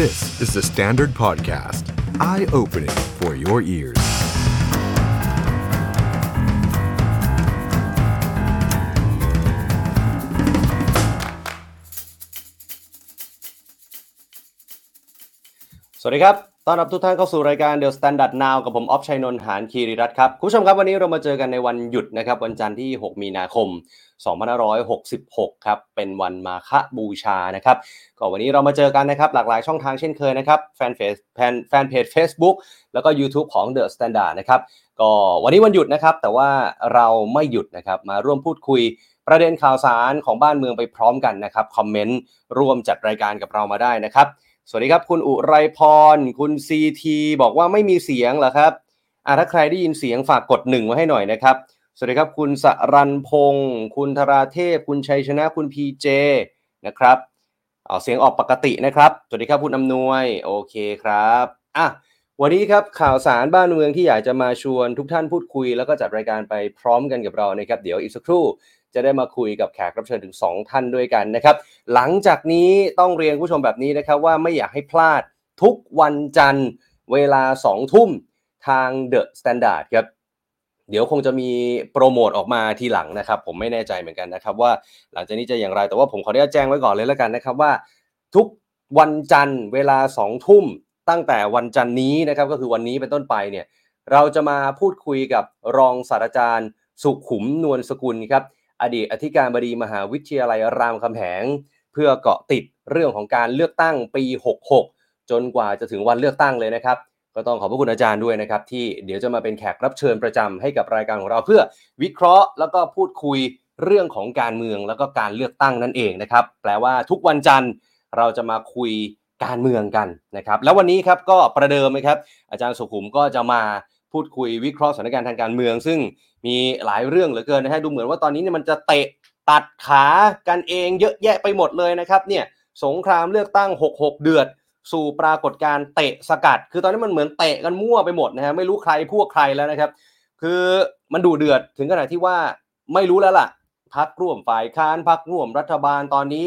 This is the Standard Podcast. Eye-opening for your ears. สวัสดีครับ ต้อนรับทุกท่านเข้าสู่รายการ The Standard Now กับผมออฟชัยนนท์หานคีริรัตครับคุณผู้ชมครับวันนี้เรามาเจอกันในวันหยุดนะครับ วันจันทร์ที่ 6 มีนาคม 2566 ครับ เป็นวันมาฆบูชานะครับก็วันนี้เรามาเจอกันนะครับ หลากหลายช่องทางเช่นเคยนะครับแฟนเพจแฟนแฟนเพจ Facebook แล้วก็ YouTube ของ The Standard นะครับก็วันนี้วันหยุดนะครับ แต่ว่าเราไม่หยุดนะครับมาร่วมพูดคุยประเด็นข่าวสารของบ้านเมืองไปพร้อมกันนะครับคอมเมนต์ร่วมจัดรายการกับเรามาได้นะครับ สวัสดีครับคุณอุไรพร คุณซีทีบอกว่าไม่มีเสียงเหรอครับอ่าถ้าใครได้ยินเสียงฝากกดหนึ่งมาให้หน่อยนะครับ สวัสดีครับคุณสรันพงศ์คุณธราเทพ คุณชัยชนะคุณพีเจนะครับเอาเสียงออกปกตินะครับ สวัสดีครับคุณอำนวย โอเคครับอะวันนี้ครับข่าวสารบ้านเมืองที่อยากจะมาชวนทุกท่านพูดคุย แล้วก็จัดรายการไปพร้อมกันกับเรานะครับ เดี๋ยวอีกสักครู่ จะได้มาคุยกับแขกรับเชิญถึง 2 ท่านด้วยกันนะครับ หลังจากนี้ต้องเรียนผู้ชมแบบนี้นะครับว่าไม่อยากให้พลาดทุกวันจันทร์เวลา 2 ทุ่มทาง The Standard ครับเดี๋ยวคงจะมีโปรโมทออกมาทีหลังนะครับ ผมไม่แน่ใจเหมือนกันนะครับ ว่าหลังจากนี้จะอย่างไรแต่ว่าผมขออนุญาตแจ้งไว้ก่อนเลยแล้วกันนะครับว่า ทุกวันจันทร์เวลา2ทุ่มตั้งแต่วันจันทร์นี้นะครับก็คือวันนี้เป็นต้นไปเนี่ยเราจะมาพูดคุยกับรองศาสตราจารย์ สุขุมนวลสกุลครับ อดีตอธิการบดีมหาวิทยาลัยรามคำแหง เพื่อเกาะติดเรื่องของการเลือกตั้งปี 66 จนกว่าจะถึงวันเลือกตั้งเลยนะครับ ก็ต้องขอบพระคุณอาจารย์ด้วยนะครับ ที่เดี๋ยวจะมาเป็นแขกรับเชิญประจำให้กับรายการของเราเพื่อวิเคราะห์แล้วก็พูดคุยเรื่องของการเมืองแล้วก็การเลือกตั้งนั่นเองนะครับ แปลว่าทุกวันจันทร์เราจะมาคุยการเมืองกันนะครับ แล้ววันนี้ครับก็ประเดิมนะครับ อาจารย์สุขุมก็จะมา พูดคุยวิเคราะห์สถานการณ์ทางการเมือง ซึ่งมีหลายเรื่องเหลือเกินนะฮะดูเหมือนว่าตอนนี้เนี่ยมันจะเตะตัดขากันเองเยอะแยะไปหมดเลยนะครับเนี่ยสงครามเลือกตั้ง 66 เดือด สู่ปรากฏการเตะสกัด คือตอนนี้มันเหมือนเตะกันมั่วไปหมดนะฮะไม่รู้ใครพวกใครแล้วนะครับ คือมันดูเดือดถึงขนาดที่ว่าไม่รู้แล้วล่ะพักร่วมฝ่ายค้านพักร่วมรัฐบาลตอนนี้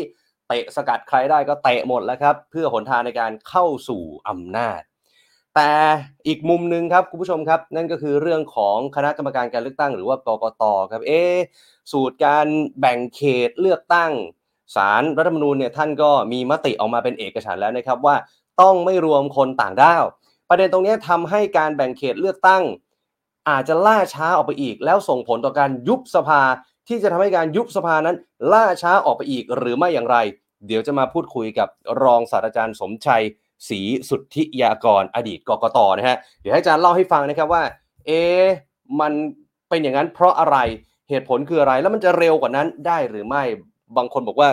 เตะสกัดใครได้ก็เตะหมดแล้วครับ เพื่อหนทางในการเข้าสู่อำนาจ แต่อีกมุมหนึ่งครับคุณผู้ชมครับ นั่นก็คือเรื่องของคณะกรรมการการเลือกตั้งหรือว่ากกตครับเอะสูตรการแบ่งเขตเลือกตั้งสารรัฐธรรมนูญเนี่ยท่านก็มีมติออกมาเป็นเอกฉันแล้วนะครับว่าต้องไม่รวมคนต่างด้าว ประเด็นตรงนี้ทำให้การแบ่งเขตเลือกตั้ง อาจจะล่าช้าออกไปอีก แล้วส่งผลต่อการยุบสภาที่จะทำให้การยุบสภานั้น ล่าช้าออกไปอีกหรือไม่อย่างไร เดี๋ยวจะมาพูดคุยกับรองศาสตราจารย์สมชัย ศรีสุทธิยากรอดีตกกตนะฮะเดี๋ยวให้อาจารย์เล่าให้ฟังนะครับว่า เอ๊มันเป็นอย่างนั้นเพราะอะไรเหตุผลคืออะไรแล้วมันจะเร็วกว่านั้นได้หรือไม่บางคนบอกว่า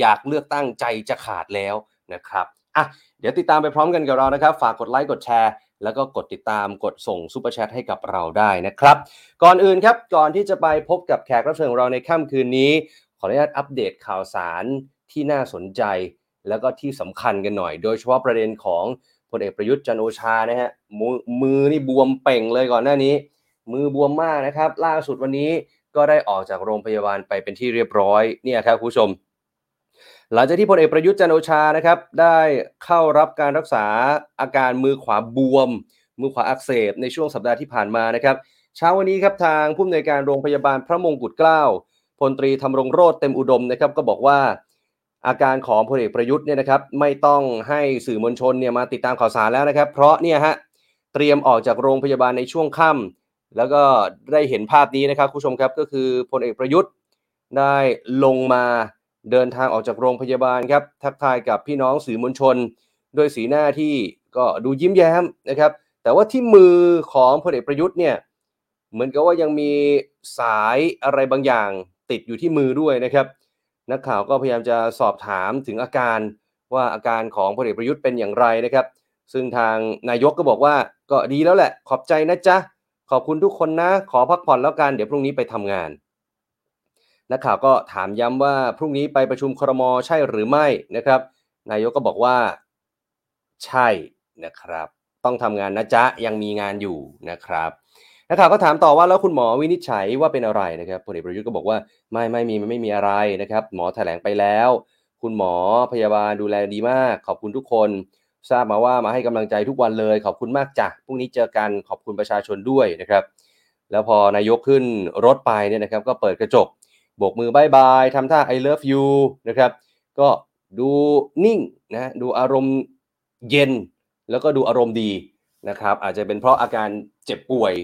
อยากเลือกตั้งใจจะขาดแล้วนะครับอะเดี๋ยวติดตามไปพร้อมกันกับเรานะครับ ฝากกดไลค์กดแชร์แล้วก็กดติดตามกดส่งซูเปอร์แชทให้กับเราได้นะครับ ก่อนอื่นครับก่อนที่จะไปพบกับแขกรับเชิญของเราในค่ำคืนนี้ ขออนุญาตอัปเดตข่าวสารที่น่าสนใจ แล้วก็ที่สำคัญกันหน่อย โดยเฉพาะประเด็นของพลเอกประยุทธ์จันโอชานะฮะมือมือนี่บวมเป่งเลยก่อนหน้านี้ มือบวมมากนะครับ ล่าสุดวันนี้ก็ได้ออกจากโรงพยาบาลไปเป็นที่เรียบร้อยเนี่ยครับคุณผู้ชม หลังจากที่พลเอกประยุทธ์จันโอชานะครับได้เข้ารับการรักษาอาการมือขวาบวม มือขวาอักเสบในช่วงสัปดาห์ที่ผ่านมานะครับเช้าวันนี้ครับทางผู้อำนวยการโรงพยาบาลพระมงกุฎเกล้าพลตรีธรรมรงโรธเต็มอุดมนะครับก็บอกว่า อาการของพลเอกประยุทธ์เนี่ยนะครับไม่ต้องให้สื่อมวลชนเนี่ยมาติดตามข่าวสารแล้วนะครับ เพราะเนี่ยฮะเตรียมออกจากโรงพยาบาลในช่วงค่ำแล้วก็ได้เห็นภาพนี้นะครับคุณผู้ชมครับก็คือพลเอกประยุทธ์ได้ลงมาเดินทางออกจากโรงพยาบาลครับทักทายกับพี่น้องสื่อมวลชน ด้วยสีหน้าที่ก็ดูยิ้มแย้มนะครับ แต่ว่าที่มือของพลเอกประยุทธ์เนี่ยเหมือนกับว่ายังมีสายอะไรบางอย่างติดอยู่ที่มือด้วยนะครับ นักข่าวก็พยายามจะสอบถามถึงอาการว่าอาการของพลเอกประยุทธ์เป็นอย่างไรนะครับ ซึ่งทางนายกก็บอกว่าก็ดีแล้วแหละ ขอบใจนะจ๊ะ ขอบคุณทุกคนนะ ขอพักผ่อนแล้วกัน เดี๋ยวพรุ่งนี้ไปทำงาน นักข่าวก็ถามย้ำว่าพรุ่งนี้ไปประชุมครมใช่หรือไม่นะครับ นายกก็บอกว่า ใช่นะครับ ต้องทำงานนะจ๊ะ ยังมีงานอยู่นะครับ นักข่าวก็ถามต่อว่าแล้วคุณหมอวินิจฉัยว่าเป็นอะไรนะครับพลเอกประยุทธ์ก็บอกว่าไม่ไม่มีมันไม่มีอะไรนะครับ หมอแถลงไปแล้ว คุณหมอพยาบาลดูแลดีมาก ขอบคุณทุกคน ทราบมาว่ามาให้กำลังใจทุกวันเลย ขอบคุณมากจ้ะพรุ่งนี้เจอกันขอบคุณประชาชนด้วยนะครับ แล้วพอนายกขึ้นรถไปเนี่ยนะครับ ก็เปิดกระจกโบกมือบายบายทำท่า I love you นะครับ ก็ดูนิ่งนะดูอารมณ์เย็น แล้วก็ดูอารมณ์ดีนะครับ อาจจะเป็นเพราะอาการเจ็บป่วย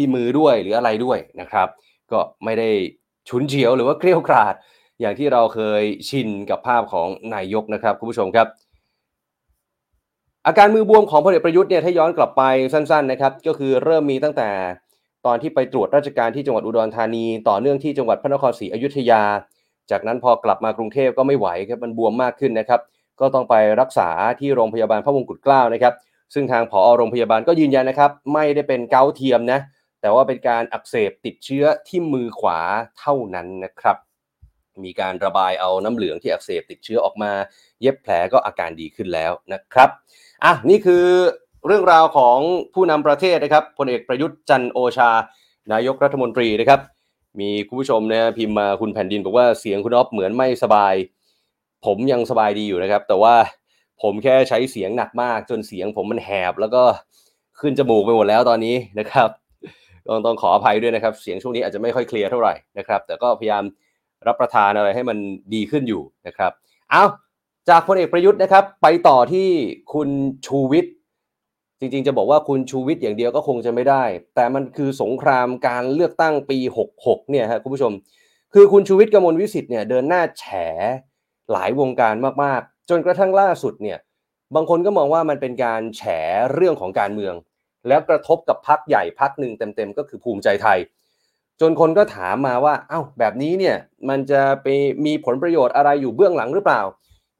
ที่มือด้วยหรืออะไรด้วยนะครับ ก็ไม่ได้ฉุนเฉียวหรือว่าเกรี้ยวกราด อย่างที่เราเคยชินกับภาพของนายกนะครับคุณผู้ชมครับ อาการมือบวมของพลเอกประยุทธ์เนี่ยถ้าย้อนกลับไปสั้นๆนะครับก็คือเริ่มมีตั้งแต่ตอนที่ไปตรวจราชการที่จังหวัดอุดรธานี ต่อเนื่องที่จังหวัดพระนครศรีอยุธยา จากนั้นพอกลับมากรุงเทพก็ไม่ไหวครับมันบวมมากขึ้นนะครับก็ต้องไปรักษาที่โรงพยาบาลพระมงกุฎเกล้านะครับ ซึ่งทางผอโรงพยาบาลก็ยืนยันนะครับ ไม่ได้เป็นเกาเทียมนะ แต่ว่าเป็นการอักเสบติดเชื้อที่มือขวาเท่านั้นนะครับ มีการระบายเอาน้ำเหลืองที่อักเสบติดเชื้อออกมา เย็บแผลก็อาการดีขึ้นแล้วนะครับอะนี่คือเรื่องราวของผู้นำประเทศนะครับพลเอกประยุทธ์จันโอชา นายกรัฐมนตรีนะครับ มีคุณผู้ชมเนี่ยพิมพ์มาคุณแผ่นดินบอกว่าเสียงคุณอ๊อฟเหมือนไม่สบาย ผมยังสบายดีอยู่นะครับ แต่ว่าผมแค่ใช้เสียงหนักมากจนเสียงผมมันแหบแล้วก็ขึ้นจมูกไปหมดแล้วตอนนี้นะครับ ต้องต้องขออภัยด้วยนะครับ เสียงช่วงนี้อาจจะไม่ค่อยเคลียร์เท่าไหร่นะครับ แต่ก็พยายามรับประทานอะไรให้มันดีขึ้นอยู่นะครับเอาจากพลเอกประยุทธ์นะครับ ไปต่อที่คุณชูวิทย์จริงๆ จะบอกว่าคุณชูวิทย์อย่างเดียวก็คงจะไม่ได้ แต่มันคือสงครามการเลือกตั้งปี 66 เนี่ยครับคุณผู้ชม คือคุณชูวิทย์กมลวิสิทธิ์เนี่ยเดินหน้าแฉหลายวงการมากๆ จนกระทั่งล่าสุดเนี่ยบางคนก็มองว่ามันเป็นการแฉเรื่องของการเมือง แล้วกระทบกับพักใหญ่พักหนึ่งเต็มๆ ก็คือภูมิใจไทย จนคนก็ถามมาว่าเอ้าแบบนี้เนี่ยมันจะไปมีผลประโยชน์อะไรอยู่เบื้องหลังหรือเปล่า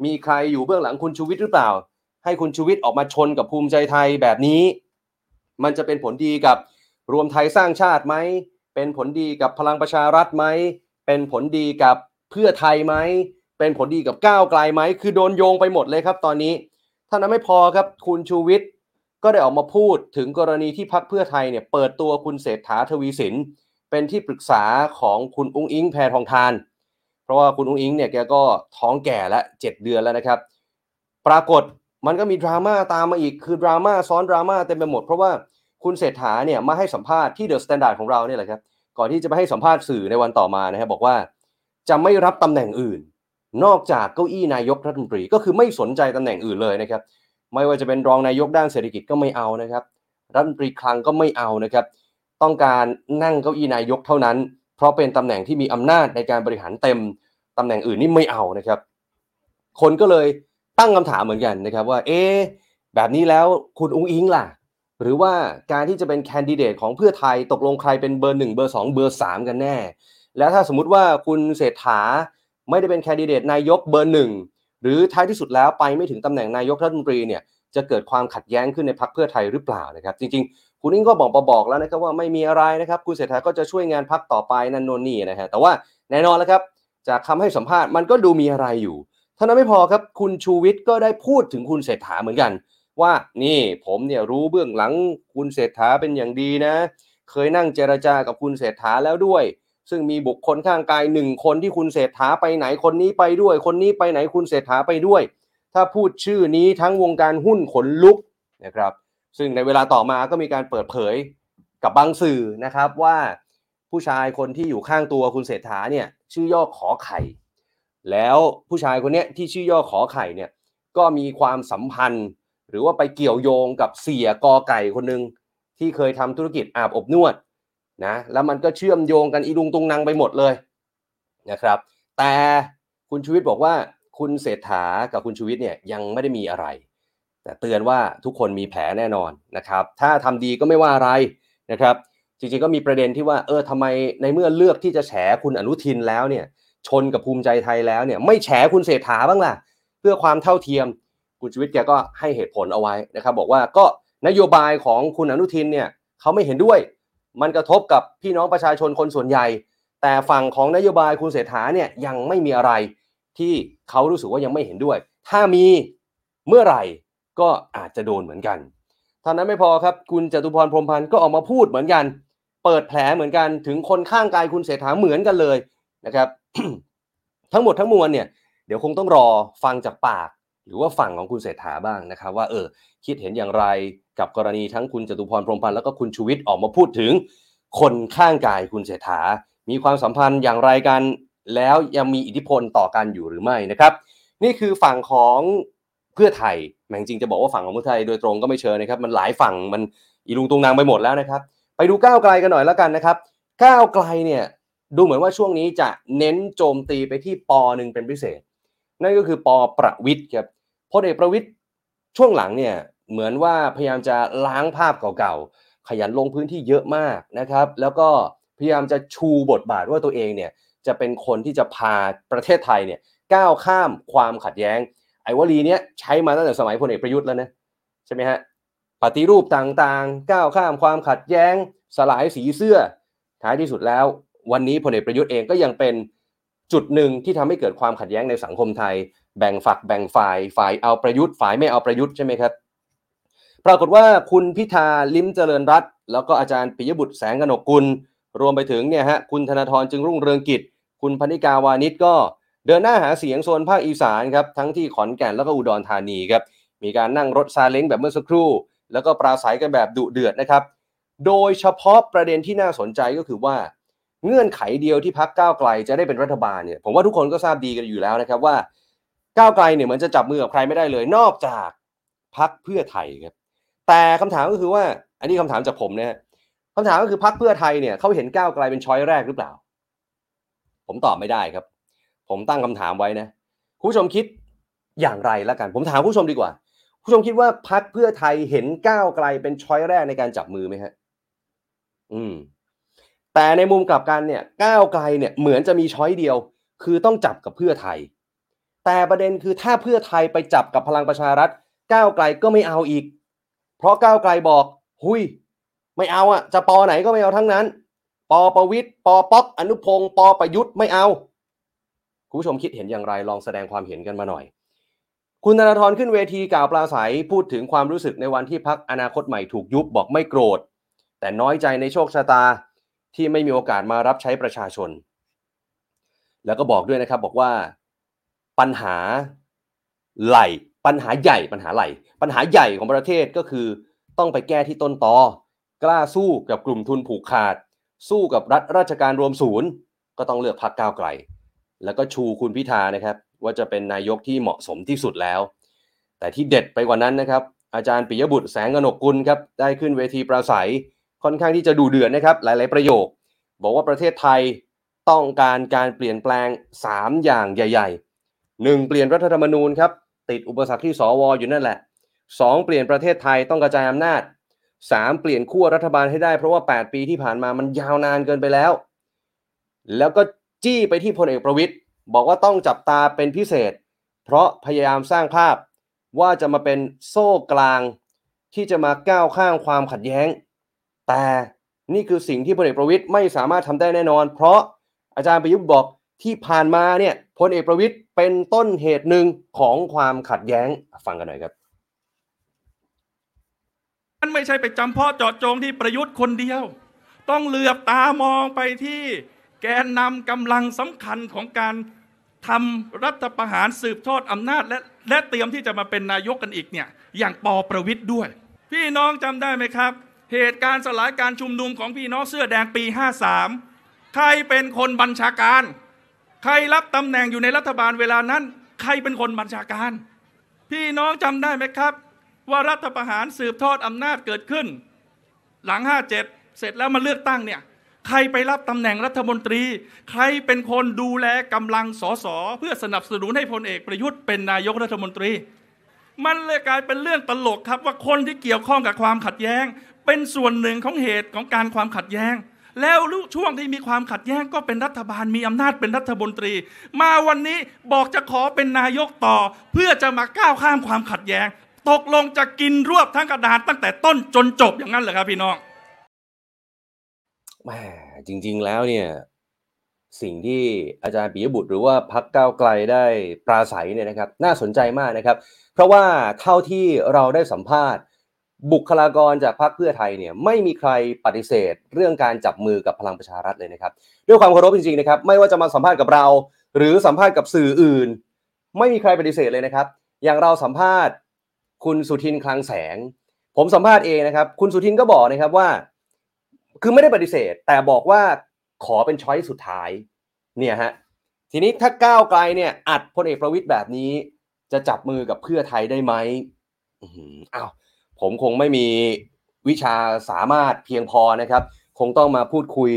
มีใครอยู่เบื้องหลังคุณชูวิทย์หรือเปล่า ให้คุณชูวิทย์ออกมาชนกับภูมิใจไทยแบบนี้ มันจะเป็นผลดีกับรวมไทยสร้างชาติไหมเป็นผลดีกับพลังประชารัฐไหมเป็นผลดีกับเพื่อไทยไหมเป็นผลดีกับก้าวไกลไหมคือโดนโยงไปหมดเลยครับตอนนี้ ถ้านั้นไม่พอครับคุณชูวิทย์ ก็ได้ออกมาพูดถึงกรณีที่พักเพื่อไทยเนี่ยเปิดตัวคุณเศรษฐาทวีสิน เป็นที่ปรึกษาของคุณอุ้งอิงแพทองทาน เพราะว่าคุณอุ้งอิงเนี่ยแกก็ท้องแก่แล้วเจ็ดเดือนแล้วนะครับ ปรากฏมันก็มีดราม่าตามมาอีกคือดราม่าซ้อนดราม่าเต็มไปหมด เพราะว่าคุณเศรษฐาเนี่ยมาให้สัมภาษณ์ที่ The Standard ของเราเนี่ยแหละครับก่อนที่จะไปให้สัมภาษณ์สื่อในวันต่อมานะครับบอกว่าจะไม่รับตำแหน่งอื่น นอกจากเก้าอี้นายกรัฐมนตรีก็คือไม่สนใจตำแหน่งอื่นเลยนะครับ ไม่ว่าจะเป็นรองนายกด้านเศรษฐกิจก็ไม่เอานะครับ รัฐมนตรีคลังก็ไม่เอานะครับ ต้องการนั่งเก้าอี้นายกเท่านั้น เพราะเป็นตำแหน่งที่มีอำนาจในการบริหารเต็มตำแหน่งอื่นนี่ไม่เอานะครับ คนก็เลยตั้งคำถามเหมือนกันนะครับว่า เอ๊แบบนี้แล้วคุณอุ้งอิงล่ะ หรือว่าการที่จะเป็นแคนดิเดตของเพื่อไทยตกลงใครเป็นเบอร์หนึ่งเบอร์สองเบอร์สามกันแน่ แล้วถ้าสมมุติว่าคุณเศรษฐาไม่ได้เป็นแคนดิเดตนายกเบอร์หนึ่ง หรือท้ายที่สุดแล้วไปไม่ถึงตำแหน่งนายกรัฐมนตรีเนี่ยจะเกิดความขัดแย้งขึ้นในพรรคเพื่อไทยหรือเปล่านะครับ จริงๆ คุณอิงก็บอกบอกแล้วนะครับว่าไม่มีอะไรนะครับ คุณเศรษฐาก็จะช่วยงานพรรคต่อไปนั่นโน่นนี่นะฮะแต่ว่าแน่นอนแล้วครับจากคำให้สัมภาษณ์มันก็ดูมีอะไรอยู่เท่านั้นไม่พอครับคุณชูวิทย์ก็ได้พูดถึงคุณเศรษฐาเหมือนกัน ว่านี่ผมเนี่ยรู้เบื้องหลังคุณเศรษฐาเป็นอย่างดีนะ เคยนั่งเจรจากับคุณเศรษฐาแล้วด้วย ซึ่งมีบุคคลข้างกายหนึ่งคนที่คุณเศรษฐาไปไหนคนนี้ไปด้วย คนนี้ไปไหนคุณเศรษฐาไปด้วย ถ้าพูดชื่อนี้ทั้งวงการหุ้นขนลุกนะครับซึ่งในเวลาต่อมาก็มีการเปิดเผยกับบางสื่อนะครับว่าผู้ชายคนที่อยู่ข้างตัวคุณเศรษฐาเนี่ยชื่อย่อขอไข่ แล้วผู้ชายคนนี้ที่ชื่อย่อขอไข่เนี่ยก็มีความสัมพันธ์ หรือว่าไปเกี่ยวโยงกับเสียกอไก่คนหนึ่งที่เคยทำธุรกิจอาบอบนวด นะแล้วมันก็เชื่อมโยงกันอีลุงตุงนางไปหมดเลยนะครับ แต่คุณชูวิทย์บอกว่าคุณเศรษฐากับคุณชูวิทย์เนี่ยยังไม่ได้มีอะไร แต่เตือนว่าทุกคนมีแผลแน่นอนนะครับ ถ้าทำดีก็ไม่ว่าอะไรนะครับ จริงๆก็มีประเด็นที่ว่าเออทำไมในเมื่อเลือกที่จะแฉคุณอนุทินแล้วเนี่ย ชนกับภูมิใจไทยแล้วเนี่ย ไม่แฉคุณเศรษฐาบ้างล่ะเพื่อความเท่าเทียม คุณชูวิทย์แกก็ให้เหตุผลเอาไว้นะครับ บอกว่าก็นโยบายของคุณอนุทินเนี่ยเขาไม่เห็นด้วย มันกระทบกับพี่น้องประชาชนคนส่วนใหญ่ แต่ฝั่งของนโยบายคุณเศรษฐาเนี่ยยังไม่มีอะไรที่เขารู้สึกว่ายังไม่เห็นด้วย ถ้ามีเมื่อไหร่ก็อาจจะโดนเหมือนกันท่านั้นไม่พอครับคุณจตุพรพรมพันธ์ก็ออกมาพูดเหมือนกัน เปิดแผลเหมือนกันถึงคนข้างกายคุณเศรษฐาเหมือนกันเลยนะครับ ทั้งหมดทั้งมวลเนี่ยเดี๋ยวคงต้องรอฟังจากปาก หรือว่าฝั่งของคุณเศรษฐาบ้างนะครับ ว่าเออคิดเห็นอย่างไร กับกรณีทั้งคุณจตุพรพรมพันธ์แล้วก็คุณชูวิทย์ออกมาพูดถึง คนข้างกายคุณเศรษฐา มีความสัมพันธ์อย่างไรกันแล้วยังมีอิทธิพลต่อกันอยู่หรือไม่นะครับ นี่คือฝั่งของเพื่อไทยแม่งจริงจะบอกว่าฝั่งของเพื่อไทยโดยตรงก็ไม่เชิญนะครับ มันหลายฝั่งมันอีลุงตุงนางไปหมดแล้วนะครับ ไปดูก้าวไกลกันหน่อยแล้วกันนะครับ ก้าวไกลเนี่ยดูเหมือนว่าช่วงนี้จะเน้นโจมตีไปที่ปอหนึ่งเป็นพิเศษ นั่นก็คือปอประวิทย์ครับพลเอกประวิทย์ช่วงหลังเนี่ย เหมือนว่าพยายามจะล้างภาพเก่าๆ ขยันลงพื้นที่เยอะมากนะครับ แล้วก็พยายามจะชูบทบาทว่าตัวเองเนี่ยจะเป็นคนที่จะพาประเทศไทยเนี่ยก้าวข้ามความขัดแย้ง ไอ้วลีเนี้ยใช้มาตั้งแต่สมัยพลเอกประยุทธ์แล้วนะใช่ไหมฮะปฏิรูปต่างๆ ก้าวข้ามความขัดแย้ง สลายสีเสื้อ ท้ายที่สุดแล้ว วันนี้พลเอกประยุทธ์เองก็ยังเป็นจุดหนึ่งที่ทำให้เกิดความขัดแย้งในสังคมไทย แบ่งฝักแบ่งฝ่ายฝ่ายเอาประยุทธ์ฝ่ายไม่เอาประยุทธ์ใช่ไหมครับ ปรากฏว่าคุณพิธาลิ้มเจริญรัตน์แล้วก็อาจารย์ปิยบุตรแสงกนกกุล รวมไปถึงเนี่ยฮะคุณธนาธรจึงรุ่งเรืองกิจ คุณพนิกาวานิชก็เดินหน้าหาเสียงโซนภาคอีสานครับทั้งที่ขอนแก่นแล้วก็อุดรธานีครับมีการนั่งรถซาเล้งแบบเมื่อสักครู่ แล้วก็ปราศัยกันแบบดุเดือดนะครับ โดยเฉพาะประเด็นที่น่าสนใจก็คือว่า เงื่อนไขเดียวที่พักก้าวไกลจะได้เป็นรัฐบาลเนี่ยผมว่าทุกคนก็ทราบดีกันอยู่แล้วนะครับว่าก้าวไกลเนี่ยเหมือนจะจับมือกับใครไม่ได้เลย นอกจากพักเพื่อไทยครับ แต่คำถามก็คือว่า อันนี้คำถามจากผมนะคำถามก็คือพักเพื่อไทยเนี่ยเขาเห็นก้าวไกลเป็นช้อยแรกหรือเปล่า ผมตอบไม่ได้ครับ ผมตั้งคำถามไว้นะคุณผู้ชมคิดอย่างไรละกัน ผมถามผู้ชมดีกว่า ผู้ชมคิดว่าพักเพื่อไทยเห็นก้าวไกลเป็นช้อยแรกในการจับมือไหมฮะอืม แต่ในมุมกลับกันเนี่ย ก้าวไกลเนี่ยเหมือนจะมีช้อยเดียว คือต้องจับกับเพื่อไทย แต่ประเด็นคือถ้าเพื่อไทยไปจับกับพลังประชารัฐ ก้าวไกลก็ไม่เอาอีก เพราะก้าวไกลบอก หุย ไม่เอาอะจะปอไหนก็ไม่เอาทั้งนั้น ปอประวิทย์ปอป๊อกอนุพงศ์ปอประยุทธ์ไม่เอาคุณผู้ชมคิดเห็นอย่างไรลองแสดงความเห็นกันมาหน่อย คุณธนาธรขึ้นเวทีกล่าวปราศัยพูดถึงความรู้สึกในวันที่พักอนาคตใหม่ถูกยุบบอกไม่โกรธ แต่น้อยใจในโชคชะตาที่ไม่มีโอกาสมารับใช้ประชาชน แล้วก็บอกด้วยนะครับบอกว่าปัญหาไหล ปัญหาใหญ่ปัญหาไหลปัญหาใหญ่ของประเทศก็คือต้องไปแก้ที่ต้นตอกล้าสู้กับกลุ่มทุนผูกขาด สู้กับรัฐราชการรวมศูนย์ ก็ต้องเลือกพรรคก้าวไกล แล้วก็ชูคุณพิธานะครับ ว่าจะเป็นนายกที่เหมาะสมที่สุดแล้ว แต่ที่เด็ดไปกว่านั้นนะครับ อาจารย์ปิยบุตรแสงกนกกุลครับได้ขึ้นเวทีปราศัยค่อนข้างที่จะดูเดือดนะครับ หลาย ๆ ประโยค บอกว่าประเทศไทยต้องการการเปลี่ยนแปลง 3 อย่างใหญ่ๆ 1. เปลี่ยนรัฐธรรมนูญครับ ติดอุปสรรคที่สวอยู่นั่นแหละ 2. เปลี่ยนประเทศไทยต้องกระจายอำนาจ 3. เปลี่ยนขั้วรัฐบาลให้ได้เพราะว่า 8 ปีที่ผ่านมามันยาวนานเกินไปแล้ว แล้วก็จี้ไปที่พลเอกประวิตยบอกว่าต้องจับตาเป็นพิเศษ เพราะพยายามสร้างภาพว่าจะมาเป็นโซ่กลางที่จะมาก้าวข้างความขัดแย้ง แต่นี่คือสิ่งที่พลเอกประวิตยไม่สามารถทำได้แน่นอน เพราะอาจารย์ประยุทธ์บอกที่ผ่านมาเนี่ยพลเอกประวิตย เป็นต้นเหตุหนึ่งของความขัดแย้งฟังกันหน่อยครับมันไม่ใช่ไปจำเพาะเจาะจงที่ประยุทธ์คนเดียว ต้องเหลือบตามองไปที่แกนนำกำลังสำคัญของการทำรัฐประหารสืบทอดอำนาจ และและเตรียมที่จะมาเป็นนายกกันอีกเนี่ยอย่างปอประวิทย์ด้วย พี่น้องจำได้ไหมครับ เหตุการณ์สลายการชุมนุมของพี่น้องเสื้อแดงปี 53 ใครเป็นคนบัญชาการ ใครรับตำแหน่งอยู่ในรัฐบาลเวลานั้น ใครเป็นคนบัญชาการ พี่น้องจำได้ไหมครับ ว่ารัฐประหารสืบทอดอำนาจเกิดขึ้น หลัง 57 เสร็จแล้วมาเลือกตั้งเนี่ยใครไปรับตำแหน่งรัฐมนตรี ใครเป็นคนดูแลกำลังสสเพื่อสนับสนุนให้พลเอกประยุทธ์เป็นนายกรัฐมนตรี มันเลยกลายเป็นเรื่องตลกครับว่าคนที่เกี่ยวข้องกับความขัดแย้ง เป็นส่วนหนึ่งของเหตุของการความขัดแย้ง แล้วช่วงที่มีความขัดแย้งก็เป็นรัฐบาลมีอำนาจเป็นรัฐมนตรี มาวันนี้บอกจะขอเป็นนายกต่อ เพื่อจะมาก้าวข้ามความขัดแย้ง ตกลงจะกินรวบทั้งกระดานตั้งแต่ต้นจนจบอย่างนั้นเหรอครับพี่น้องแหมจริง ๆ แล้วเนี่ยสิ่งที่อาจารย์ปิยบุตรหรือว่าพักก้าวไกลได้ปราศัยเนี่ยนะครับน่าสนใจมากนะครับ เพราะว่าเท่าที่เราได้สัมภาษณ์ บุคลากรจากพรรคเพื่อไทยเนี่ยไม่มีใครปฏิเสธ เรื่องการจับมือกับพลังประชารัฐเลยนะครับด้วยความเคารพจริงๆนะครับไม่ว่าจะมาสัมภาษณ์กับเรา หรือสัมภาษณ์กับสื่ออื่น ไม่มีใครปฏิเสธเลยนะครับ อย่างเราสัมภาษณ์ คุณสุทินคลังแสง ผมสัมภาษณ์เองนะครับ คุณสุทินก็บอกนะครับว่า คือไม่ได้ปฏิเสธ แต่บอกว่าขอเป็นช้อยสุดท้ายเนี่ยฮะทีนี้ถ้าก้าวไกลเนี่ยอัดพลเอกประวิตยแบบนี้ จะจับมือกับเพื่อไทยได้ไหมอ้าว ผมคงไม่มีวิชาสามารถเพียงพอนะครับ คงต้องมาพูดคุย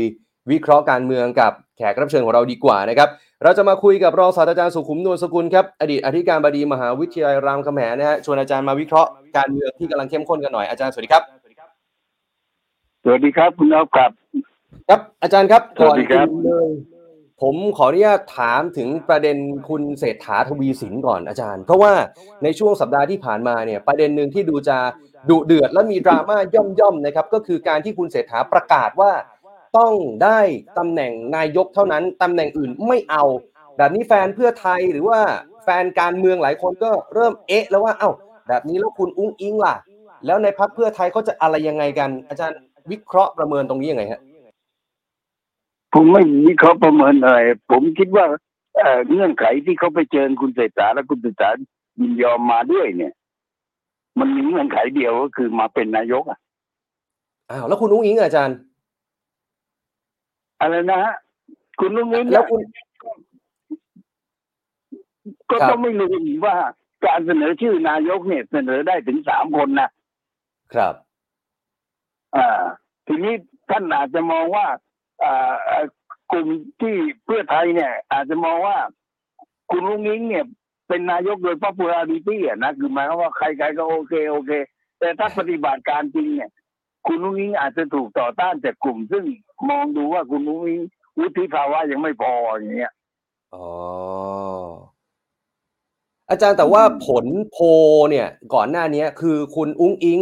วิเคราะห์การเมืองกับแขกรับเชิญของเราดีกว่านะครับ เราจะมาคุยกับรองศาสตราจารย์สุขุมนวลสกุลครับ อดีตอธิการบดีมหาวิทยาลัยรามคำแหงนะฮะ ชวนอาจารย์มาวิเคราะห์การเมืองที่กำลังเข้มข้นกันหน่อย อาจารย์สวัสดีครับ สวัสดีครับคุณอ๊อฟครับ ครับอาจารย์ครับสวัสดีครับก่อนอื่นเลย ผมขออนุญาตถามถึงประเด็นคุณเศรษฐาทวีสินก่อนอาจารย์ เพราะว่าในช่วงสัปดาห์ที่ผ่านมาเนี่ยประเด็นหนึ่งที่ดูจะดุเดือดและมีดราม่าย่อมๆนะครับก็คือการที่คุณเศรษฐาประกาศว่า ต้องได้ตำแหน่งนายกเท่านั้นตำแหน่งอื่นไม่เอา แบบนี้แฟนเพื่อไทยหรือว่าแฟนการเมืองหลายคนก็เริ่มเอ๊ะ แล้วว่าเอ้าแบบนี้แล้วคุณอุ้งอิงล่ะ แล้วในพักเพื่อไทยเขาจะอะไรยังไงกัน อาจารย์วิเคราะห์ประเมินตรงนี้ยังไงฮะ ผมไม่วิเคราะห์ประเมินอะไรผมคิดว่าเอ่อเงื่อนไขที่เขาไปเชิญคุณเศรษฐาและคุณเศรษฐายินยอมมาด้วยเนี่ย มันมีเงื่อนไขเดียวก็คือมาเป็นนายกอะอ้าวแล้วคุณอุ้งอิงอะอาจารย์ อะไรนะฮะคุณลุงนี้แล้วคุณ ก็ครับต้องไม่ลืมว่าการเสนอชื่อนายกเนี่ยเสนอได้ถึงสามคนนะครับ อ่า ทีนี้ท่านอาจจะมองว่าอ่าเอ่อ กลุ่มที่เพื่อไทยเนี่ย อาจจะมองว่าคุณลุงนิ้งเนี่ยเป็นนายกโดย popularity อะนะคือหมายความว่าใครๆก็โอเคโอเค แต่ถ้าปฏิบัติการจริงเนี่ย คุณลุงนิ้งอาจจะถูกต่อต้านจากกลุ่ม ซึ่งมองดูว่าคุณลุงนิ้งวุฒิภาวะยังไม่พออย่างเงี้ยอ๋ออาจารย์แต่ว่าผลโพเนี่ยก่อนหน้านี้คือคุณอุ้งอิง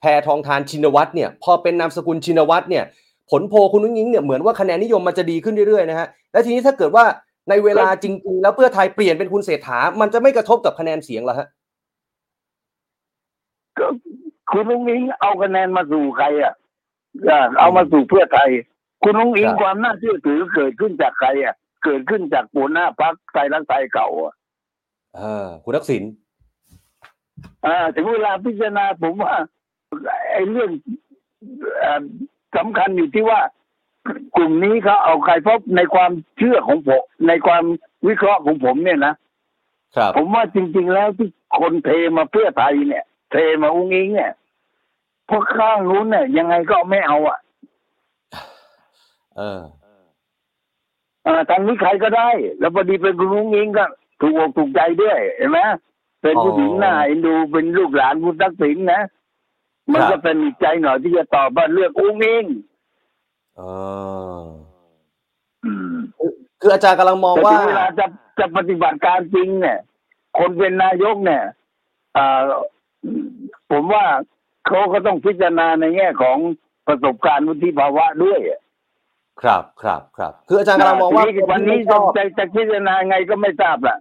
แพทองทานชินวัตรเนี่ย พอเป็นนามสกุลชินวัตรเนี่ย ผลโพลคุณอุ้งอิงเนี่ยเหมือนว่าคะแนนนิยมมันจะดีขึ้นเรื่อยๆนะฮะแล้วทีนี้ถ้าเกิดว่าในเวลาจริงๆแล้วเพื่อไทยเปลี่ยนเป็นคุณเศรษฐา มันจะไม่กระทบกับคะแนนเสียงเหรอฮะก็คุณลุงอิงเอาคะแนนมาสู่ใครอะอ่าเอามาสู่เพื่อไทย คุณลุงอิงครับความน่าเชื่อถือเกิดขึ้นจากใครอะเกิดขึ้นจากหัวหน้าพักไทยรักไทยเก่าอะอ่าคุณทักษิณอ่าถึงเวลาพิจารณาผมว่าไอ้เรื่องเอ่อ สำคัญอยู่ที่ว่ากลุ่มนี้เขาเอาใครเพราะในความเชื่อของผมในความวิเคราะห์ของผมเนี่ยนะครับผมว่าจริง ๆ แล้วที่คนเทมาเพื่อไทยเนี่ย เทมาอุ้งอิงเนี่ยเพราะข้างนู้นเนี่ยยังไงก็ไม่เอาอะ เอออ่าทางนี้ใครก็ได้ แล้วพอดีเป็นคุณอุ้งอิงก็ถูกอกถูกใจด้วยเห็นไหมเป็นผู้หญิงอ๋อหน้าเอ็นดูเป็นลูกหลานคุณทักษิณนะ มันครัก็บเป็นใจหน่อยที่จะตอบว่าเลือกอุ้งอิงเอออืมคืออาจารย์กำลังมองแต่ว่าถึงเวลาจะจะปฏิบัติการจริง เนี่ย คนเป็นนายกเนี่ยอ่าผมว่าเขาก็ต้องพิจารณาในแง่ของประสบการณ์วุฒิภาวะด้วยครับครับครับ คืออาจารย์กำลังมองว่าทีวันนี้ชจะอบจะจะพิจารณาไงก็ไม่ทราบล่ะ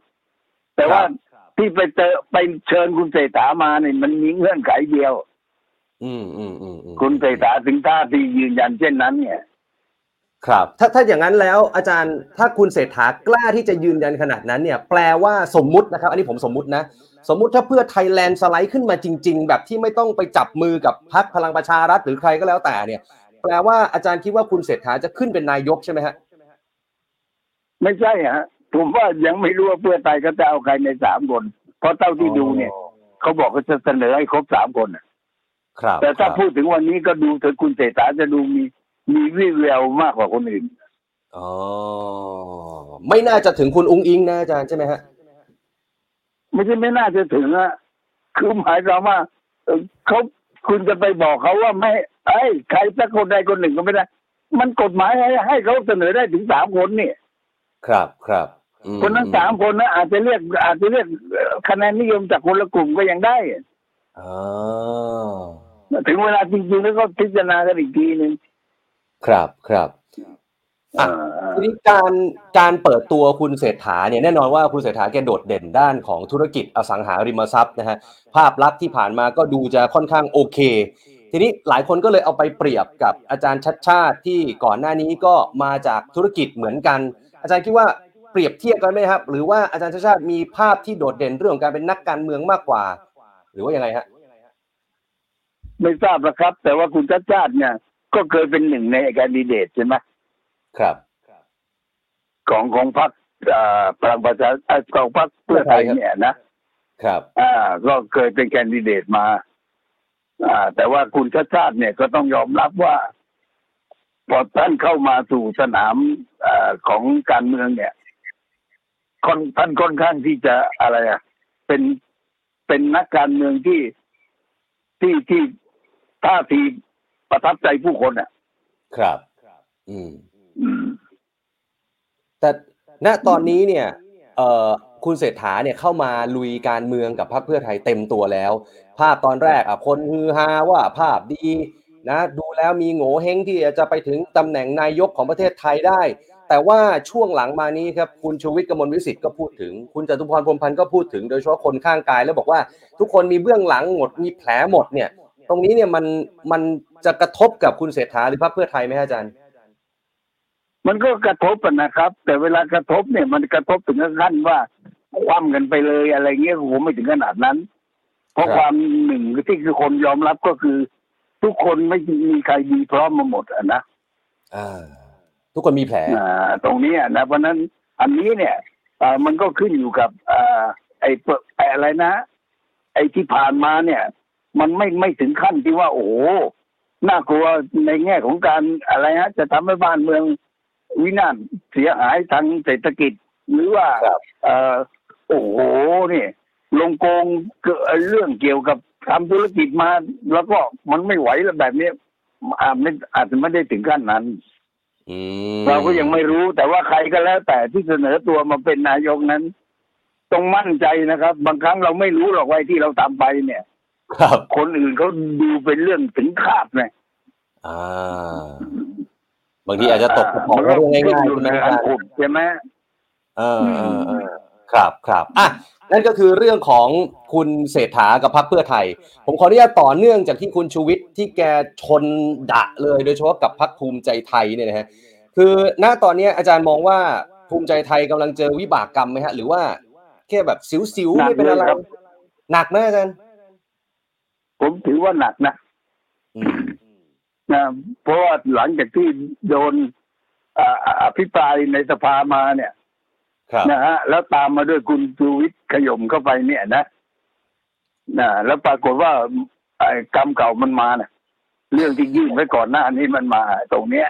แต่ว่าครับที่ไปเจอไปเชิญคุณเศรษฐามาเนี่ยมันมีเงื่อนไขเดียวอืมอืมอืมอืม คุณเศรษฐาถึงท่าทียืนยันเช่นนั้นเนี่ย ครับ ถ้าถ้าอย่างนั้นแล้วอาจารย์ถ้าคุณเศรษฐากล้าที่จะยืนยันขนาดนั้นเนี่ย แปลว่าสมมุตินะครับ อันนี้ผมสมมุตินะ สมมุติถ้าเพื่อไทยแลนด์สไลด์ขึ้นมาจริง ๆ แบบที่ไม่ต้องไปจับมือกับพรรคพลังประชารัฐหรือใครก็แล้วแต่เนี่ย แปลว่าอาจารย์คิดว่าคุณเศรษฐาจะขึ้นเป็นนายกใช่ไหมฮะไม่ใช่ฮะผมว่ายังไม่รู้ว่าเพื่อไทยเขาจะเอาใครในสามคน เพราะเท่าที่ดูเนี่ยเขาบอกว่าจะเสนอให้ครบสามคนน่ะ ครับแต่ถ้าครับพูดถึงวันนี้ก็ดูเถอะคุณเศรษฐาจะดูมีมีวิแววมากกว่าคนอื่นอ๋อไม่น่าจะถึงคุณอุ้งอิงนะอาจารย์ใช่ไหมฮะไม่ใช่ไม่น่าจะถึงอะคือหมายความว่าเอ่อเขาคุณจะไปบอกเขาว่าไม่ไอ้ยใครสักคนใดคนหนึ่งก็ไม่ได้ มันกฎหมายให้ให้เขาเสนอได้ถึงสามคนนี่ครับครับอืมคนนั้นสามคนนะอาจจะเรียกอาจจะเรียกเอ่อคะแนนนิยมจากคนละกลุ่มก็ยังได้อ๋อ ถึงเวลาจริงๆแล้วก็พิจารณากันอีกทีหนึ่งครับครับอะเอ่อทีนี้การการเปิดตัวคุณเศรษฐาเนี่ยแน่นอนว่าคุณเศรษฐาแกโดดเด่นด้านของธุรกิจอสังหาริมทรัพย์นะฮะภาพลักษณ์ที่ผ่านมาก็ดูจะค่อนข้างโอเค ทีนี้หลายคนก็เลยเอาไปเปรียบกับอาจารย์ชัดชาติที่ก่อนหน้านี้ก็มาจากธุรกิจเหมือนกัน อาจารย์คิดว่าเปรียบเทียบกันไหมครับ หรือว่าอาจารย์ชาติชาติมีภาพที่โดดเด่นเรื่องของการเป็นนักการเมืองมากกว่า หรือว่ายังไงฮะ ไม่ทราบนะครับ แต่ว่าคุณชาติชาติเนี่ย ก็เคยเป็นหนึ่งในแคนดิเดตใช่ไหมครับของของพรรคพลังประชาเอ่อของพรรคเพื่อไทยเนี่ยนะครับ อ่า ก็เคยเป็นแคนดิเดตมา อ่า แต่ว่าคุณชาติชาติเนี่ยก็ต้องยอมรับว่าพอท่านเข้ามาสู่สนามเออของการเมืองเนี่ยค่อนท่านค่อนข้างที่จะอะไรอะ เป็นเป็นนักการเมืองที่ที่ที่ ท่าทีประทับใจผู้คนอะ ครับอืมอืม แต่ณตอนนี้เนี่ย เอ่อคุณเศรษฐาเนี่ยเข้ามาลุยการเมืองกับพรรคเพื่อไทยเต็มตัวแล้ว ภาพตอนแรกอะคนฮือฮาว่าภาพดีนะดูแล้วมีโง่เฮงที่จะไปถึงตำแหน่งนายกของประเทศไทยได้ แต่ว่าช่วงหลังมานี้ครับคุณชูวิทย์กมลวิสิทธิ์ก็พูดถึง คุณจตุพรพรหมพันธ์ก็พูดถึงโดยเฉพาะคนข้างกาย แล้วบอกว่าทุกคนมีเบื้องหลังหมดมีแผลหมดเนี่ย ตรงนี้เนี่ยมันมันจะกระทบกับคุณเศรษฐาหรือพรรคเพื่อไทยไหมฮะอาจารย์ มันก็กระทบอะนะครับ แต่เวลากระทบเนี่ยมันกระทบถึงขั้นว่าคว่ำกันไปเลยอะไรเงี้ยผมไม่ถึงขนาดนั้น เพราะครับความหนึ่งที่คือคนยอมรับก็คือ ทุกคนไม่มีใครดีพร้อมมาหมดอะนะอ่าทุกคนมีแผลอ่าตรงนี้อะนะเพราะฉะนั้นอันนี้เนี่ยอ่ามันก็ขึ้นอยู่กับอ่าไอ้เปไอ้อะไรนะ ไอ้ที่ผ่านมาเนี่ย มันไม่ไม่ถึงขั้นที่ว่า โอ้โหน่ากลัวในแง่ของการอะไรฮะ จะทำให้บ้านเมืองวินาศเสียหายทางเศรษฐกิจ หรือว่าครับเอ่อโอ้โหนี่ลงโกงเกิดเรื่องเกี่ยวกับทำธุรกิจมา แล้วก็มันไม่ไหวแล้วแบบนี้อาจไม่อาจจะไม่ได้ถึงขั้นนั้นอืมเราก็ยังไม่รู้แต่ว่าใครก็แล้ว แต่ที่เสนอตัวมาเป็นนายกนั้น ต้องมั่นใจนะครับ บางครั้งเราไม่รู้หรอกว่าไอ้ที่เราทำไปเนี่ย ครับคนอื่นเขาดูเป็นเรื่องถึงคาดไงอ่าบางทีอาจจะตกกระป๋องมันเรื่ก็องง่ายขึ้นๆอยู่ใช่ไหมในอาการจารย์ขุดใช่ไหมเออเออเออครับครับอะนั่นก็คือเรื่องของคุณเศรษฐากับพรรคเพื่อไทย ผมขออนุญาตต่อเนื่องจากที่คุณชูวิทย์ที่แกชนดะเลยโดยเฉพาะกับพรรคภูมิใจไทยเนี่ยนะฮะคือณตอนนี้อาจารย์มองว่าภูมิใจไทยกำลังเจอวิบากกรรมไหมฮะ หรือว่าแค่แบบสิวๆไม่เป็นอะไรหนักเลยครับหนักไหมอาจารย์ ผมถือว่าหนักนะอืมนะเพราะว่าหลังจากที่โดนอ่าอภิปรายในสภามาเนี่ยครับนะฮะแล้วตามมาด้วยคุณชูวิทย์ขย่มเข้าไปเนี่ยนะนะแล้วปรากฏว่าไอ้กรรมเก่ามันมาเนี่ยเรื่องที่ยื่นไว้ก่อนหน้านี้มันมาตรงเนี้ย